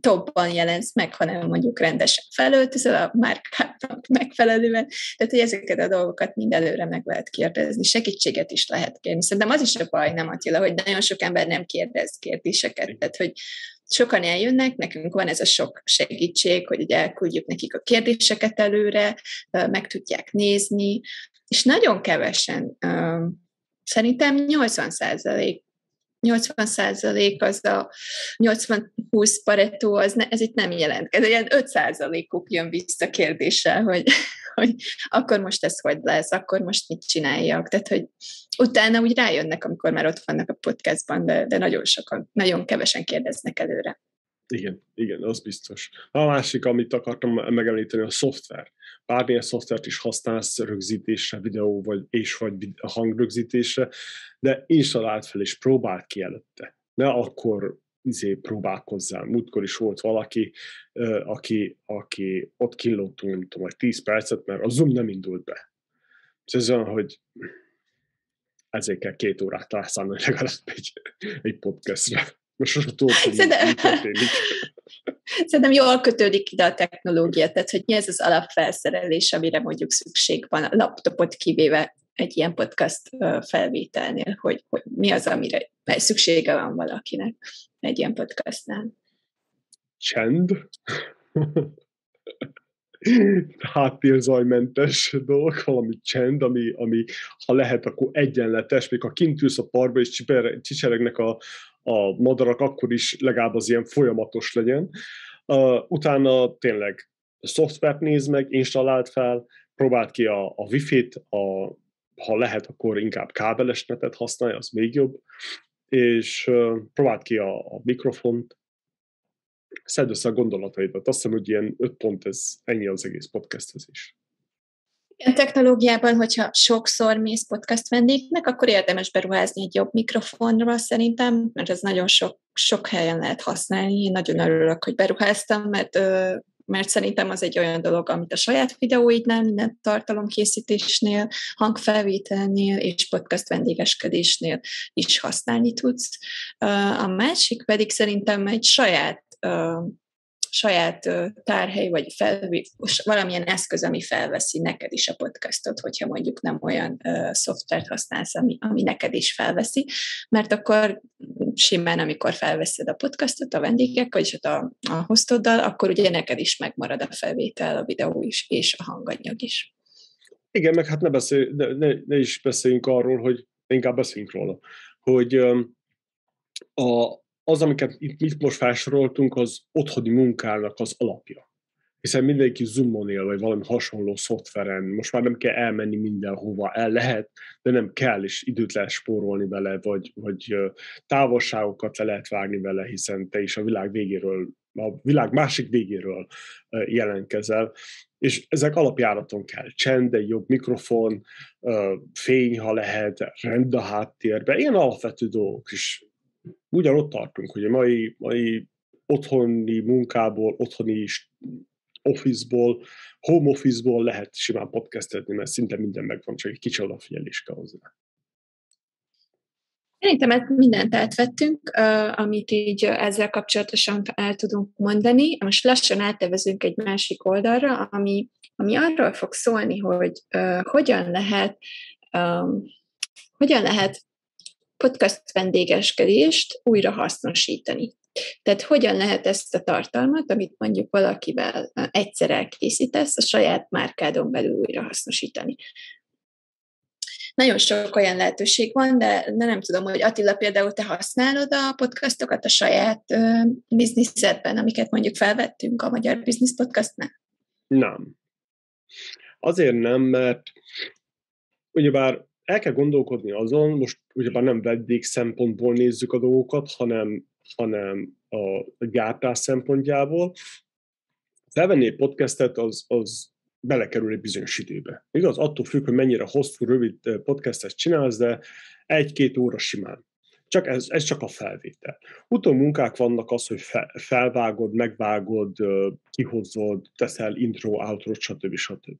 topban jelensz meg, hanem mondjuk rendesen felöltözöl a márkának megfelelően. Tehát, hogy ezeket a dolgokat mind előre meg lehet kérdezni, segítséget is lehet kérni. Szerintem az is a baj, nem Attila, hogy nagyon sok ember nem kérdez kérdéseket, tehát, hogy sokan eljönnek, nekünk van ez a sok segítség, hogy ugye elküldjük nekik a kérdéseket előre, meg tudják nézni, és nagyon kevesen, szerintem 80 százalék 80 százalék az a 80-20 paretó, az ne, ez itt nem jelent. Ez ilyen 5 százalékuk jön vissza kérdéssel, hogy, <laughs> hogy akkor most ez hogy lesz, akkor most mit csináljak. Tehát, hogy utána úgy rájönnek, amikor már ott vannak a podcastban, de, de nagyon sokan, nagyon kevesen kérdeznek előre. Igen, igen, az biztos. A másik, amit akartam megemlíteni, a szoftver. Bármilyen szoftvert is használsz rögzítésre, videó vagy, és vagy hangrögzítésre, de installált fel és próbáld ki előtte. Ne akkor izé próbálkozzál. Múltkor is volt valaki, aki, aki ott killottunk, nem tudom, vagy 10 percet, mert a Zoom nem indult be. Ez olyan, hogy ezért kell két órát rászállni legalább egy, egy podcastra. Most tudod, hogy Szerintem... Szerintem jól kötődik ide a technológia, tehát hogy mi ez az alapfelszerelés, amire mondjuk szükség van, a laptopot kivéve egy ilyen podcast felvételnél, hogy, hogy mi az, amire szüksége van valakinek egy ilyen podcastnál. Csend. Háttérzajmentes dolog, valami csend, ami, ami ha lehet, akkor egyenletes, még ha kint ülsz a parba és csicseregnek a, a madarak, akkor is legalább az ilyen folyamatos legyen. Uh, utána tényleg szoftvert néz meg, installált fel, próbáld ki a, a wifi-t, a, ha lehet, akkor inkább kábeles netet használja, az még jobb, és uh, próbáld ki a, a mikrofont, szedd össze a gondolataidat. Azt hiszem, hogy ilyen öt pont, ez ennyi az egész podcasthez is. A technológiában, hogyha sokszor mész podcast vendégnek, akkor érdemes beruházni egy jobb mikrofonra szerintem, mert ez nagyon sok, sok helyen lehet használni. Én nagyon örülök, hogy beruháztam, mert mert szerintem az egy olyan dolog, amit a saját videóidnál, minden tartalomkészítésnél, hangfelvételnél és podcast vendégeskedésnél is használni tudsz. A másik pedig szerintem egy saját saját tárhely, vagy fel, valamilyen eszköz, ami felveszi neked is a podcastot, hogyha mondjuk nem olyan uh, szoftvert használsz, ami, ami neked is felveszi, mert akkor simán, amikor felveszed a podcastot a vendégek, vagyis a, a hostoddal, akkor ugye neked is megmarad a felvétel, a videó is, és a hanganyag is. Igen, meg hát ne, beszélj, ne, ne, ne is beszéljünk arról, hogy inkább beszéljünk róla, hogy a, az, amiket itt most felsoroltunk, az otthoni munkának az alapja. Hiszen mindenki Zoomon él, vagy valami hasonló szoftveren. Most már nem kell elmenni mindenhova, el lehet, de nem kell, és időt lehet spórolni vele, vagy, vagy távolságokat le lehet vágni vele, hiszen te is a világ végéről, a világ másik végéről jelentkezel. És ezek alapjáraton kell. Csend, egy jobb mikrofon, fény, ha lehet, rend a háttérben, ilyen alapvető dolgok is ugyanott tartunk, hogy a mai, mai otthoni munkából, otthoni office-ból, home office-ból lehet simán podcastetni, mert szinte minden megvan, csak egy kicsi odafigyelés kell hozzá. Szerintem ezt mindent átvettünk, amit így ezzel kapcsolatosan el tudunk mondani. Most lassan áttevezünk egy másik oldalra, ami, ami arról fog szólni, hogy hogyan lehet hogyan lehet podcast vendégeskedést újra hasznosítani. Tehát hogyan lehet ezt a tartalmat, amit mondjuk valakivel egyszer elkészítesz, a saját márkádon belül újra hasznosítani. nagyon sok olyan lehetőség van, de, de nem tudom, hogy Attila például te használod a podcastokat a saját bizniszedben, amiket mondjuk felvettünk a Magyar Business Podcastnál? Nem. Azért nem, mert ugyebár el kell gondolkodni azon, most ugyebár nem vendég szempontból nézzük a dolgokat, hanem, hanem a gyártás szempontjából. Felvenni egy podcastet, az, az belekerül egy bizonyos időbe. Igaz? Attól függ, hogy mennyire hosszú, rövid podcastet csinálsz, de egy-két óra simán. Csak ez, ez csak a felvétel. munkák vannak az, hogy fel, felvágod, megvágod, kihozod, teszel intro, outro, stb. stb.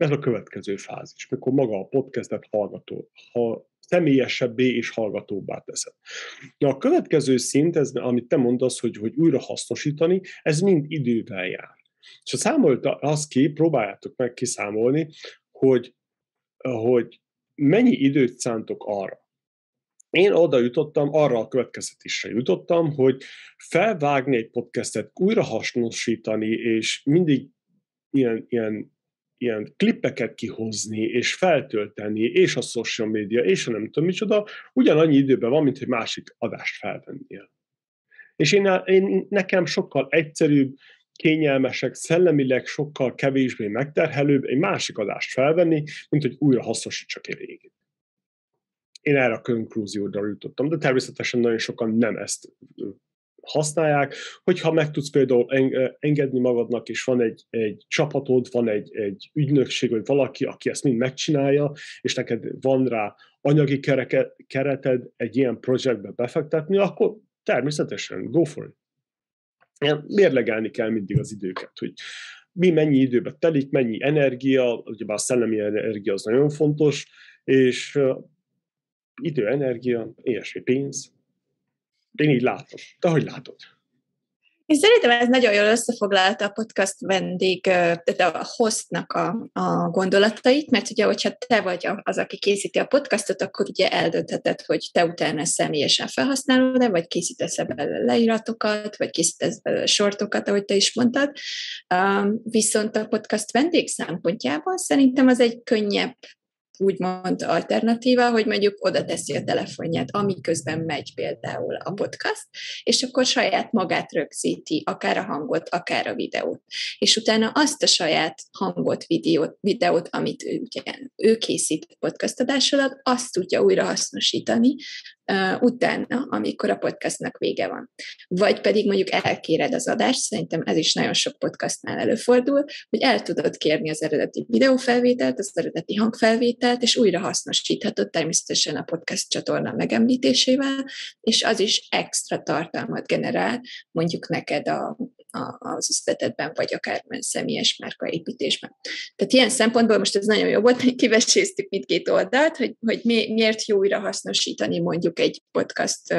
Ez a következő fázis, mikor maga a podcastet hallgató, ha személyesebbé és hallgatóbbá teszed. Na, a következő szint, ez, amit te mondasz, hogy, hogy újra hasznosítani, ez mind idővel jár. És ha számolta azt ki, próbáljátok meg kiszámolni, hogy, hogy mennyi időt szántok arra. Én oda jutottam, arra a következtetésre jutottam, hogy felvágni egy podcastet, újra hasznosítani, és mindig ilyen, ilyen, ilyen klippeket kihozni, és feltölteni, és a social media, és a nem tudom micsoda, ugyanannyi időben van, mint egy másik adást felvennél. És én, én, nekem sokkal egyszerűbb, kényelmesek, szellemileg sokkal kevésbé megterhelőbb egy másik adást felvenni, mint hogy újra hasznosítsak egy régit. Én erre a konklúzióra jutottam, de természetesen nagyon sokan nem ezt használják, hogyha meg tudsz például engedni magadnak, és van egy, egy csapatod, van egy, egy ügynökség, vagy valaki, aki ezt mind megcsinálja, és neked van rá anyagi kereke, kereted egy ilyen projektbe befektetni, akkor természetesen go for it mérlegelni kell mindig az időket, hogy mi mennyi időbe telik, mennyi energia, ugye a szellemi energia az nagyon fontos, és uh, idő, energia, ilyesmi, pénz. Én így látom. Te hogy látod? Én szerintem ez nagyon jól összefoglalta a podcast vendég, tehát a hostnak a, a gondolatait, mert ugye, hogyha te vagy az, aki készíti a podcastot, akkor ugye eldöntheted, hogy te utána személyesen felhasználod-e, vagy készítesz -e belőle leíratokat, vagy készítesz belőle sortokat, ahogy te is mondtad. Viszont a podcast vendég szempontjából szerintem az egy könnyebb úgymond alternatíva, hogy mondjuk oda teszi a telefonját, ami közben megy például a podcast, és akkor saját magát rögzíti, akár a hangot, akár a videót. És utána azt a saját hangot, videót, videót amit ő, ugye, ő készít podcast adás alatt, azt tudja újra hasznosítani, uh, utána, amikor a podcastnak vége van. Vagy pedig mondjuk elkéred az adást, szerintem ez is nagyon sok podcastnál előfordul, hogy el tudod kérni az eredeti videófelvételt, az eredeti hangfelvételt, és újra hasznosíthatod természetesen a podcast csatorna megemlítésével, és az is extra tartalmat generál, mondjuk neked a, az üzletedben, vagy akár személyes márkaépítésben. Tehát ilyen szempontból most ez nagyon jó volt, hogy kiveséztük mindkét oldalt, hogy, hogy mi, miért jó újra hasznosítani mondjuk egy podcast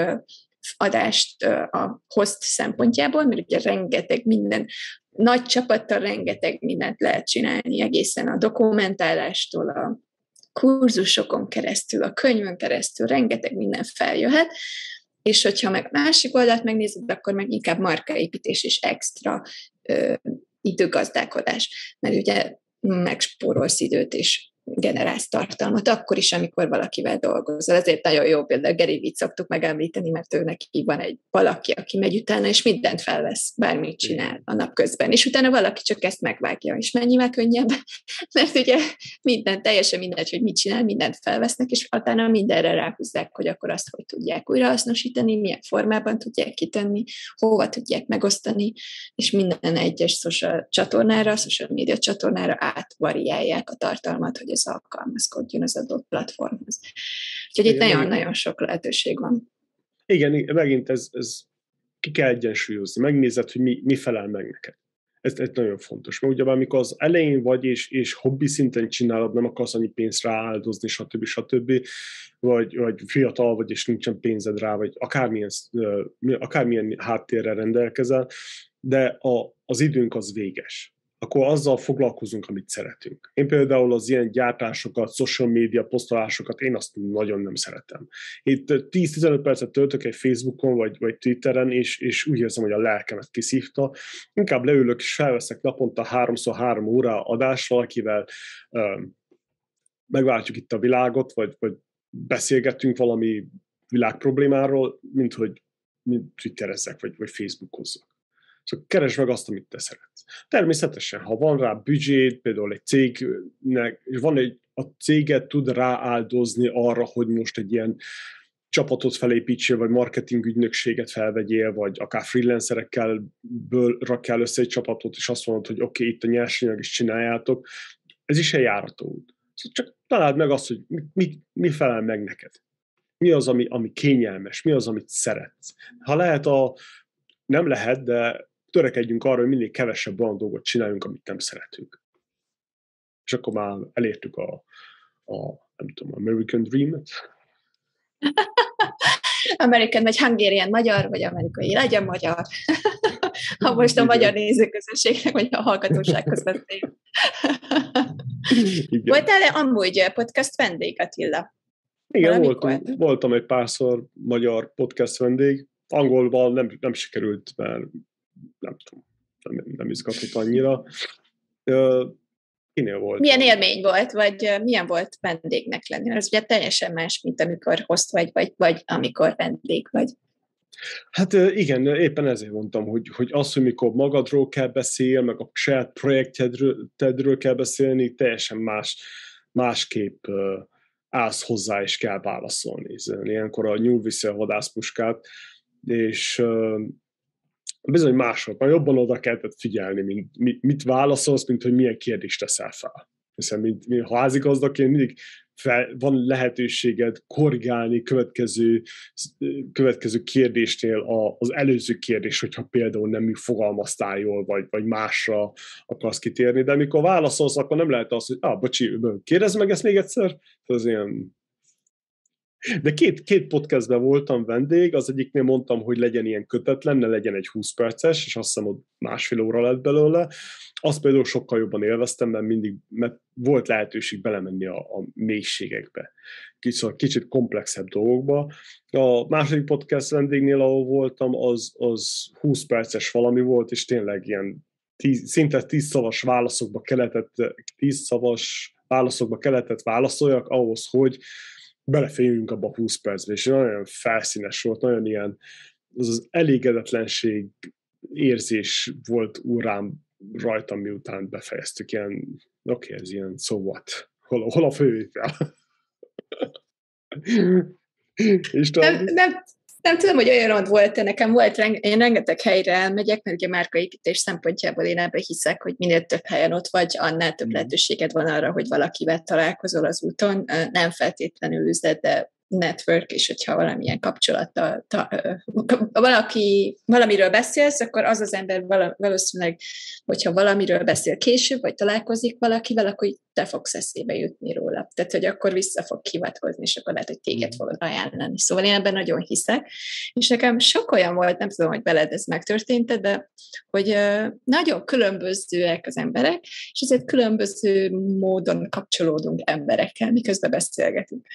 adást a host szempontjából, mert ugye rengeteg minden, nagy csapattal rengeteg mindent lehet csinálni, egészen a dokumentálástól, a kurzusokon keresztül, a könyvön keresztül, rengeteg minden feljöhet, és hogyha meg másik oldalt megnézed, akkor meg inkább markaépítés és extra ö, időgazdálkodás, mert ugye megspórolsz időt, és generálsz tartalmat, akkor is, amikor valakivel dolgozol. Ezért nagyon jó például Gary Witt szoktuk megemlíteni, mert ő neki van egy valaki, aki megy utána, és mindent felvesz, bármit csinál a nap közben. És utána valaki csak ezt megvágja, és mennyivel könnyebb, <laughs> mert ugye minden, teljesen mindegy, hogy mit csinál, mindent felvesznek, és utána mindenre ráhúzzák, hogy akkor azt hogy tudják újrahasznosítani, milyen formában tudják kitenni, hova tudják megosztani, és minden egyes social csatornára, social media csatornára átvariálják a tartalmat, hogy ez alkalmazkodjon az adott platformhoz. Úgyhogy itt nagyon-nagyon sok lehetőség van. Igen, megint ez, ez ki kell egyensúlyozni, megnézed, hogy mi, mi felel meg neked. Ez, ez nagyon fontos, mert ugye amikor az elején vagy, és, és hobbi szinten csinálod, nem akarsz annyi pénzt rááldozni, stb. stb., vagy, vagy fiatal vagy, és nincsen pénzed rá, vagy akármilyen, akármilyen háttérrel rendelkezel, de a, az időnk az véges akkor azzal foglalkozunk, amit szeretünk. Én például az ilyen gyártásokat, social media posztolásokat, én azt nagyon nem szeretem. Itt 10-15 percet töltök egy Facebookon vagy, vagy Twitteren, és, és úgy érzem, hogy a lelkemet kiszívta. Inkább leülök és felveszek naponta háromszor három óra adásra, akivel megváltjuk itt a világot, vagy, vagy beszélgettünk valami világ problémáról, mint hogy mint twitterezzek, vagy, vagy facebookozzak. Szóval keresd meg azt, amit te szeretsz. Természetesen, ha van rá büdzsét, például egy cégnek, és van egy, a céget tud rááldozni arra, hogy most egy ilyen csapatot felépítsél, vagy marketing ügynökséget felvegyél, vagy akár freelancerekkel ből rakjál össze egy csapatot, és azt mondod, hogy oké, okay, itt a nyersanyag is csináljátok. Ez is egy járató út. Szóval csak találd meg azt, hogy mi, mi, mi felel meg neked. Mi az, ami, ami kényelmes, mi az, amit szeretsz. Ha lehet, a, nem lehet, de törekedjünk arra, hogy minél kevesebb olyan dolgot csináljunk, amit nem szeretünk. És akkor már elértük a, a nem tudom, American Dream-et. <laughs> American vagy Hungarian magyar, vagy amerikai legyen magyar. <laughs> ha most a magyar nézőközönségnek, vagy a hallgatósághoz beszél. Voltál-e amúgy podcast vendég, Attila? Igen, voltam, voltam egy párszor magyar podcast vendég. Angolban nem, nem sikerült, mert nem tudom, nem, nem izgatott annyira. Kinél volt? Milyen élmény volt, vagy milyen volt vendégnek lenni? Ez ugye teljesen más, mint amikor host vagy, vagy, vagy amikor vendég vagy. Hát igen, éppen ezért mondtam, hogy, hogy az, hogy mikor magadról kell beszélni, meg a saját projektedről kell beszélni, teljesen más, másképp állsz hozzá, és kell válaszolni. Ilyenkor a nyúl viszi a vadászpuskát, és bizony mások, már jobban oda kellett figyelni, mint, mit válaszolsz, mint hogy milyen kérdést teszel fel. Hiszen mint, mint házigazdaként mindig fel, van lehetőséged korrigálni következő, következő kérdésnél a, az előző kérdés, hogyha például nem fogalmaztál jól, vagy, vagy másra akarsz kitérni, de amikor válaszolsz, akkor nem lehet az, hogy ah, bocsi, kérdezz meg ezt még egyszer, az ilyen de két, két podcastben voltam vendég, az egyiknél mondtam, hogy legyen ilyen kötetlen, ne legyen egy 20 perces, és azt hiszem, hogy másfél óra lett belőle. Azt például sokkal jobban élveztem, mert mindig mert volt lehetőség belemenni a, a mélységekbe, kicsit, kicsit komplexebb dolgokba. A második podcast vendégnél, ahol voltam, az, az 20 perces valami volt, és tényleg ilyen tíz, szinte 10 szavas válaszokba keletett, 10 szavas válaszokba keletett válaszoljak ahhoz, hogy beleférjünk abba a 20 percbe, és nagyon felszínes volt, nagyon ilyen, az az elégedetlenség érzés volt úrám rajtam, miután befejeztük, ilyen, oké, okay, ez ilyen, so what? Hol, hol a fővétel? <laughs> és nem, nem, nem tudom, hogy olyan volt-e, nekem volt, én rengeteg helyre elmegyek, mert ugye márkaépítés szempontjából én ebbe hiszek, hogy minél több helyen ott vagy, annál több mm. lehetőséged van arra, hogy valakivel találkozol az úton, nem feltétlenül üzlet, de network, és hogyha valamilyen kapcsolattal, ta, valaki, valamiről beszélsz, akkor az az ember valószínűleg, hogyha valamiről beszél később, vagy találkozik valakivel, akkor te fogsz eszébe jutni róla. Tehát, hogy akkor vissza fog hivatkozni, és akkor lehet, hogy téged mm. fogod ajánlani. Szóval én ebben nagyon hiszek. És nekem sok olyan volt, nem tudom, hogy veled ez megtörtént, de hogy nagyon különbözőek az emberek, és ezért különböző módon kapcsolódunk emberekkel, miközben beszélgetünk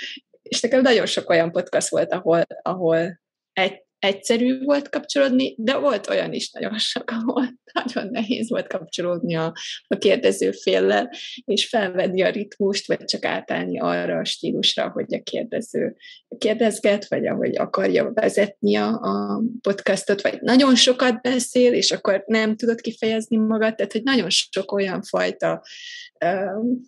és nekem nagyon sok olyan podcast volt, ahol, ahol egy, egyszerű volt kapcsolódni, de volt olyan is nagyon sok, ahol nagyon nehéz volt kapcsolódni a, a kérdező féllel, és felvenni a ritmust, vagy csak átállni arra a stílusra, hogy a kérdező kérdezget, vagy ahogy akarja vezetni a, a podcastot, vagy nagyon sokat beszél, és akkor nem tudod kifejezni magad, tehát hogy nagyon sok olyan fajta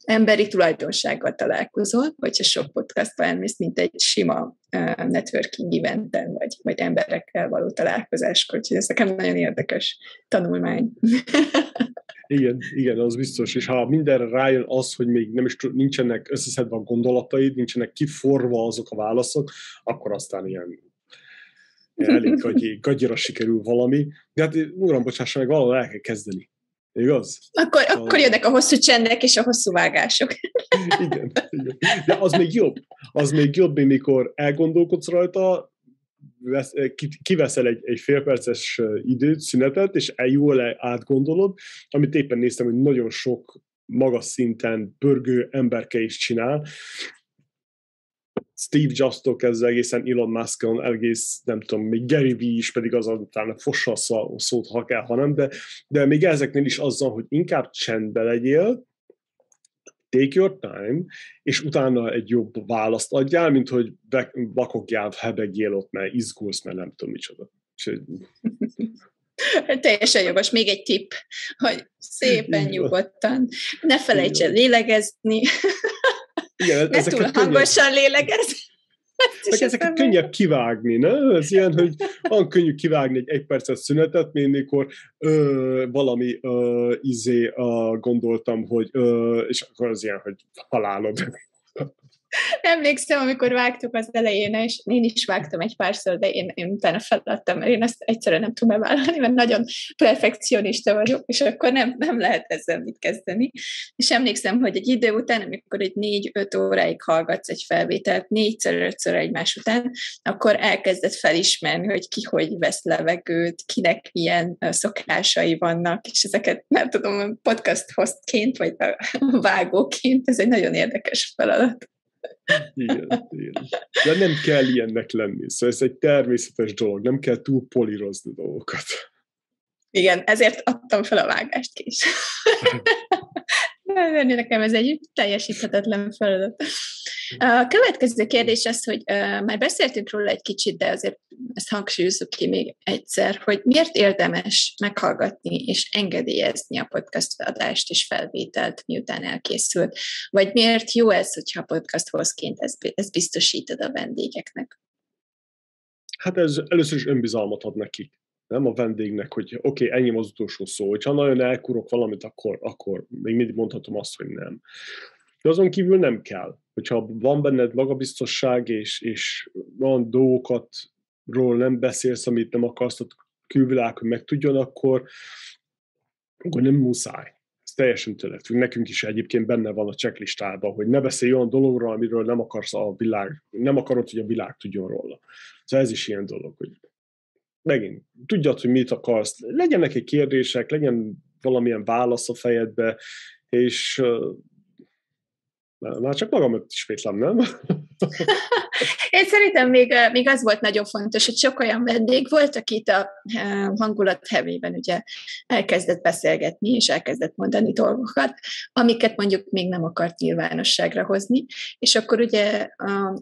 emberi tulajdonsággal találkozol, hogyha sok podcastba elmész, mint egy sima networking eventen, vagy, vagy emberekkel való találkozáskor. Úgyhogy ez nekem nagyon érdekes tanulmány. <laughs> Igen, igen, az biztos. És ha mindenre rájön az, hogy még nem is nincsenek összeszedve a gondolataid, nincsenek kiforva azok a válaszok, akkor aztán ilyen, ilyen elég <laughs> gagyi, gagyira sikerül valami. De hát, uram, bocsássa meg, valahol el kell kezdeni. Igaz? Akkor, a... akkor jönnek a hosszú csendek és a hosszú vágások. <laughs> Igen, igen. De az még jobb. Az még jobb, mikor elgondolkodsz rajta, vesz, kiveszel egy, egy félperces időt, szünetet, és jól átgondolod, amit éppen néztem, hogy nagyon sok magas szinten pörgő emberke is csinál, Steve Jobs-tól kezdve egészen Elon Musk-on, egész, nem tudom, még Gary Vee is pedig az utána fossa a szót, ha kell, ha nem, de, de még ezeknél is azzal, hogy inkább csendbe legyél, take your time, és utána egy jobb választ adjál, mint hogy vakogjál, hebegjél ott, mert izgulsz, mert nem tudom micsoda. <laughs> Teljesen jogos. Még egy tipp, hogy szépen nyugodtan, ne felejts el lélegezni, Igen, ne túl hangosan lélegezni. Meg ezeket könnyebb kivágni, ne? Ez ilyen, hogy van könnyű kivágni egy egy percet szünetet, mint mikor ö, valami ö, izé ö, gondoltam, hogy ö, és akkor az ilyen, hogy halálod. Emlékszem, amikor vágtuk az elején, és én is vágtam egy párszor, de én, én utána feladtam, mert én ezt egyszerűen nem tudom bevállalni, mert nagyon perfekcionista vagyok, és akkor nem, nem lehet ezzel mit kezdeni. És emlékszem, hogy egy idő után, amikor egy négy-öt óráig hallgatsz egy felvételt, négyszer-ötször egymás után, akkor elkezded felismerni, hogy ki hogy vesz levegőt, kinek milyen szokásai vannak, és ezeket nem tudom, podcast hostként, vagy vágóként, ez egy nagyon érdekes feladat. Igen, igen. De nem kell ilyennek lenni. Szóval ez egy természetes dolog, nem kell túl polírozni dolgokat. Igen, ezért adtam fel a vágást is. <laughs> Nekem ez egy teljesíthetetlen feladat. A következő kérdés az, hogy már beszéltünk róla egy kicsit, de azért ezt hangsúlyozzuk ki még egyszer, hogy miért érdemes meghallgatni és engedélyezni a podcast adást és felvételt, miután elkészült, vagy miért jó ez, hogyha podcast hozként ezt biztosítod a vendégeknek? Hát ez először is önbizalmat ad nekik nem a vendégnek, hogy oké, okay, ennyi az utolsó szó. Hogyha nagyon elkurok valamit, akkor, akkor még mindig mondhatom azt, hogy nem. De azon kívül nem kell. Hogyha van benned magabiztosság, és, és van dolgokat, ról nem beszélsz, amit nem akarsz, a külvilág, hogy megtudjon, akkor, akkor nem muszáj. Ez teljesen tőled. Nekünk is egyébként benne van a checklistában, hogy ne beszélj olyan dologról, amiről nem akarsz a világ, nem akarod, hogy a világ tudjon róla. Szóval ez is ilyen dolog, hogy megint tudjad, hogy mit akarsz, legyenek egy kérdések, legyen valamilyen válasz a fejedbe, és már csak magamat ismétlem, nem? <laughs> Én szerintem még, még az volt nagyon fontos, hogy sok olyan vendég volt, akit a hangulat hevében ugye elkezdett beszélgetni, és elkezdett mondani dolgokat, amiket mondjuk még nem akart nyilvánosságra hozni, és akkor ugye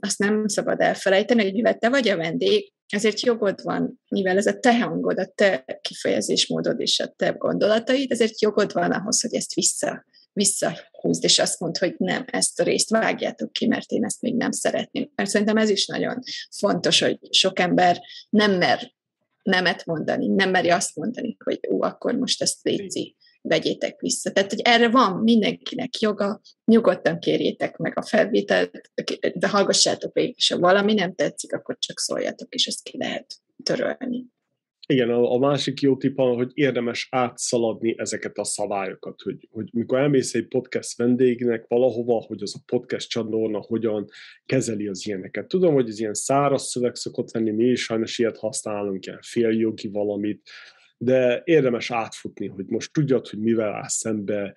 azt nem szabad elfelejteni, hogy mivel te vagy a vendég, ezért jogod van, mivel ez a te hangod, a te kifejezésmódod és a te gondolataid, ezért jogod van ahhoz, hogy ezt vissza visszahúzd, és azt mondd, hogy nem, ezt a részt vágjátok ki, mert én ezt még nem szeretném. Mert szerintem ez is nagyon fontos, hogy sok ember nem mer nemet mondani, nem meri azt mondani, hogy ó, akkor most ezt léci, vegyétek vissza. Tehát, hogy erre van mindenkinek joga, nyugodtan kérjétek meg a felvételt, de hallgassátok végig, és ha valami nem tetszik, akkor csak szóljatok, és ezt ki lehet törölni. Igen, a, másik jó tipp, hogy érdemes átszaladni ezeket a szabályokat, hogy, hogy mikor elmész egy podcast vendégnek valahova, hogy az a podcast csatorna hogyan kezeli az ilyeneket. Tudom, hogy ez ilyen száraz szöveg szokott lenni, mi is sajnos ilyet használunk, ilyen féljogi valamit, de érdemes átfutni, hogy most tudjad, hogy mivel állsz szembe,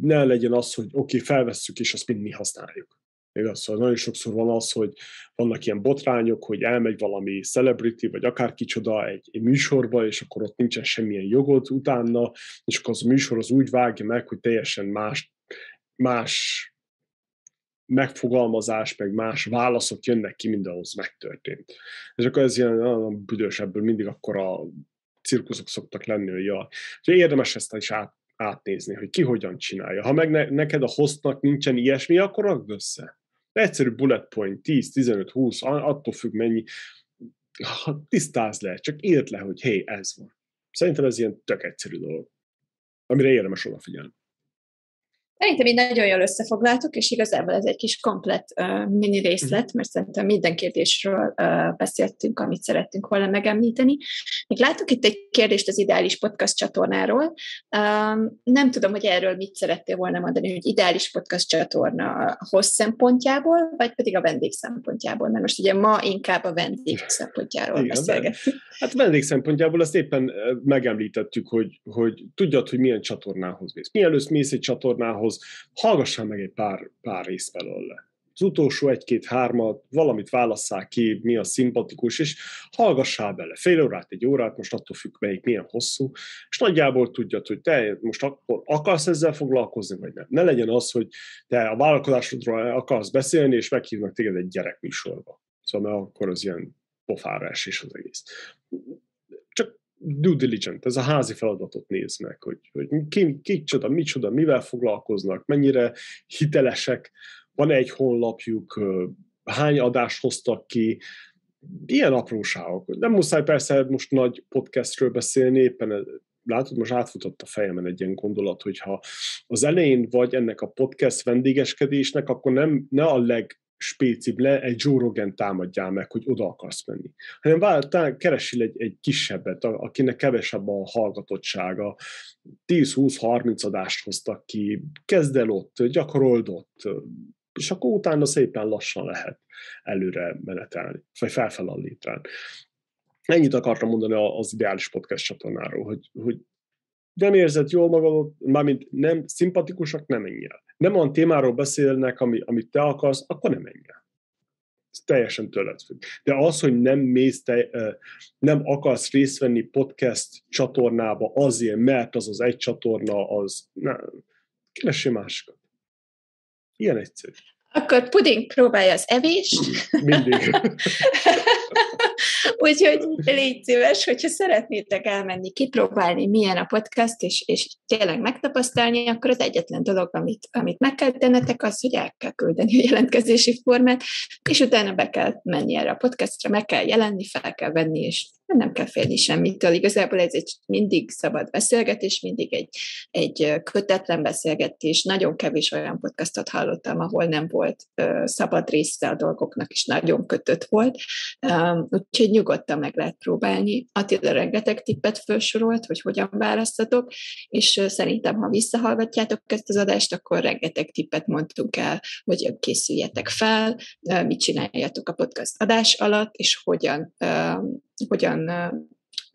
ne legyen az, hogy oké, okay, felvesszük, és azt mind mi használjuk. Igaz? Szóval nagyon sokszor van az, hogy vannak ilyen botrányok, hogy elmegy valami celebrity, vagy akár kicsoda egy, egy műsorba, és akkor ott nincsen semmilyen jogod utána, és akkor az a műsor az úgy vágja meg, hogy teljesen más, más megfogalmazás, meg más válaszok jönnek ki, mint ahhoz megtörtént. És akkor ez ilyen nagyon büdös, ebből mindig akkor a cirkuszok szoktak lenni, hogy ja. Úgyhogy érdemes ezt is át, átnézni, hogy ki hogyan csinálja. Ha meg ne, neked a hostnak nincsen ilyesmi, akkor rakd össze. Egyszerű bullet point, 10, 15, 20, attól függ mennyi, ha tisztáz le, csak élt le, hogy hé, ez van. Szerintem ez ilyen tök egyszerű dolog, amire érdemes odafigyelni. Szerintem így nagyon jól összefoglaltuk, és igazából ez egy kis komplet uh, mini részlet, mhm. mert szerintem minden kérdésről uh, beszéltünk, amit szerettünk volna megemlíteni. Még látok itt egy kérdést az Ideális Podcast csatornáról. Um, nem tudom, hogy erről mit szerettél volna mondani, hogy Ideális Podcast csatorna hossz szempontjából, vagy pedig a vendég szempontjából, mert most ugye ma inkább a vendég szempontjáról Igen, beszélgetünk. Hát vendég szempontjából ezt éppen megemlítettük, hogy, hogy tudjad, hogy milyen csatornához mész. Mielőtt mész egy csatornához, hallgassál meg egy pár, pár részt belőle. az utolsó egy-két-hármat, valamit válasszál ki, mi a szimpatikus, és hallgassál bele fél órát, egy órát, most attól függ, melyik milyen hosszú, és nagyjából tudjad, hogy te most akkor akarsz ezzel foglalkozni, vagy nem. Ne legyen az, hogy te a vállalkozásodról akarsz beszélni, és meghívnak téged egy gyerekműsorba. Szóval mert akkor az ilyen pofára esés az egész. Due diligent, ez a házi feladatot néz meg, hogy, hogy ki, ki csoda, micsoda, mivel foglalkoznak, mennyire hitelesek, van egy honlapjuk, hány adást hoztak ki, ilyen apróságok. Nem muszáj persze most nagy podcastről beszélni, éppen látod, most átfutott a fejemen egy ilyen gondolat, hogyha az elején vagy ennek a podcast vendégeskedésnek, akkor nem, ne a leg spécibb le, egy Joe Rogan támadjál meg, hogy oda akarsz menni. Hanem vár, keresil egy, egy kisebbet, akinek kevesebb a hallgatottsága, 10-20-30 adást hoztak ki, kezd el ott, gyakorold ott, és akkor utána szépen lassan lehet előre menetelni, vagy felfel a. Ennyit akartam mondani az ideális podcast csatornáról, hogy, hogy nem érzed jól magad, mármint nem szimpatikusak, nem menj el. Nem olyan témáról beszélnek, ami, amit te akarsz, akkor nem menj el. Ez teljesen tőled függ. De az, hogy nem mész, te, nem akarsz részt venni podcast csatornába azért, mert az az egy csatorna, az nem. Keressél másikat. Ilyen egyszerű. Akkor puding próbálja az evést. Mindig. <laughs> <laughs> Úgyhogy légy szíves, hogyha szeretnétek elmenni, kipróbálni, milyen a podcast, és, és tényleg megtapasztalni, akkor az egyetlen dolog, amit, amit meg kell tennetek, az, hogy el kell küldeni a jelentkezési formát, és utána be kell menni erre a podcastra, meg kell jelenni, fel kell venni, és nem kell félni semmitől. Igazából ez egy mindig szabad beszélgetés, mindig egy, egy kötetlen beszélgetés. Nagyon kevés olyan podcastot hallottam, ahol nem volt szabad része a dolgoknak, és nagyon kötött volt. Úgyhogy nyugodtan meg lehet próbálni. Attila rengeteg tippet felsorolt, hogy hogyan választatok, és szerintem, ha visszahallgatjátok ezt az adást, akkor rengeteg tippet mondtunk el, hogy készüljetek fel, mit csináljatok a podcast adás alatt, és hogyan hogyan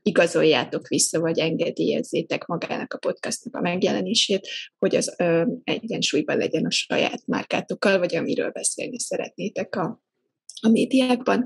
igazoljátok vissza, vagy engedélyezzétek magának a podcastnak a megjelenését, hogy az ö, egyensúlyban legyen a saját márkátokkal, vagy amiről beszélni szeretnétek a, a médiákban.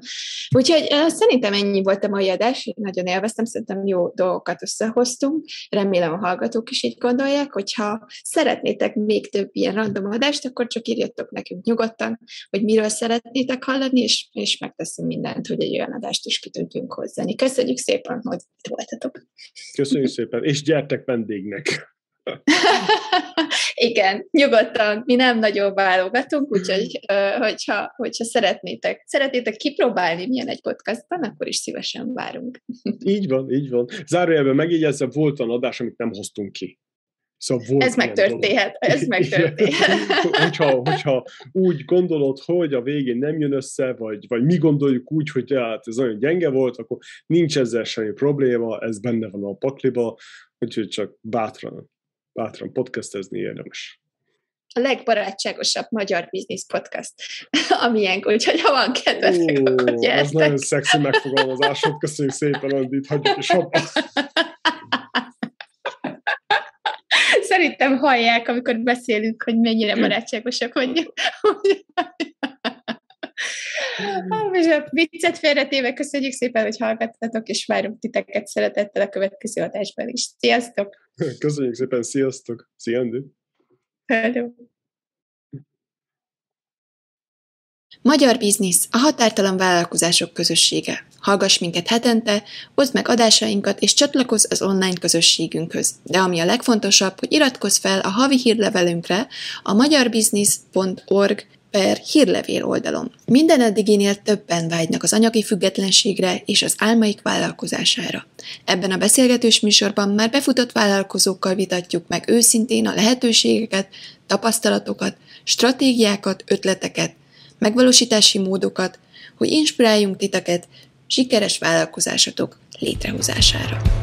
Úgyhogy szerintem ennyi volt a mai adás, nagyon élveztem, szerintem jó dolgokat összehoztunk, remélem a hallgatók is így gondolják, hogyha szeretnétek még több ilyen random adást, akkor csak írjatok nekünk nyugodtan, hogy miről szeretnétek hallani, és, és megteszünk mindent, hogy egy olyan adást is ki tudjunk hozzani. Köszönjük szépen, hogy itt voltatok. Köszönjük szépen, és gyertek vendégnek! <laughs> Igen, nyugodtan, mi nem nagyon válogatunk, úgyhogy hogyha, hogyha szeretnétek, szeretnétek kipróbálni milyen egy podcastban, akkor is szívesen várunk. <laughs> Így van, így van. Zárójelben megjegyezve, volt olyan adás, amit nem hoztunk ki. Szóval volt ez megtörténhet, dolog. ez <laughs> megtörténhet. hogyha, hogyha úgy gondolod, hogy a végén nem jön össze, vagy, vagy mi gondoljuk úgy, hogy hát ez olyan gyenge volt, akkor nincs ezzel semmi probléma, ez benne van a pakliba, úgyhogy csak bátran bátran podcastezni érdemes. A legbarátságosabb magyar biznisz podcast, <laughs> amilyen, úgyhogy ha van kedvetek, Ó, akkor gyertek. Ez nagyon szexi megfogalmazásod, köszönjük szépen, Andit, hagyjuk is abba. <laughs> Szerintem hallják, amikor beszélünk, hogy mennyire barátságosak vagyunk. <laughs> És a viccet félretéve köszönjük szépen, hogy hallgattatok, és várunk titeket szeretettel a következő adásban is. Sziasztok! Köszönjük szépen, sziasztok! Szia, Andi! Hello! Magyar Biznisz, a határtalan vállalkozások közössége. Hallgass minket hetente, oszd meg adásainkat és csatlakozz az online közösségünkhöz. De ami a legfontosabb, hogy iratkozz fel a havi hírlevelünkre a magyarbiznisz.org per hírlevél oldalon. Minden eddiginél többen vágynak az anyagi függetlenségre és az álmaik vállalkozására. Ebben a beszélgetős műsorban már befutott vállalkozókkal vitatjuk meg őszintén a lehetőségeket, tapasztalatokat, stratégiákat, ötleteket, megvalósítási módokat, hogy inspiráljunk titeket sikeres vállalkozásatok létrehozására.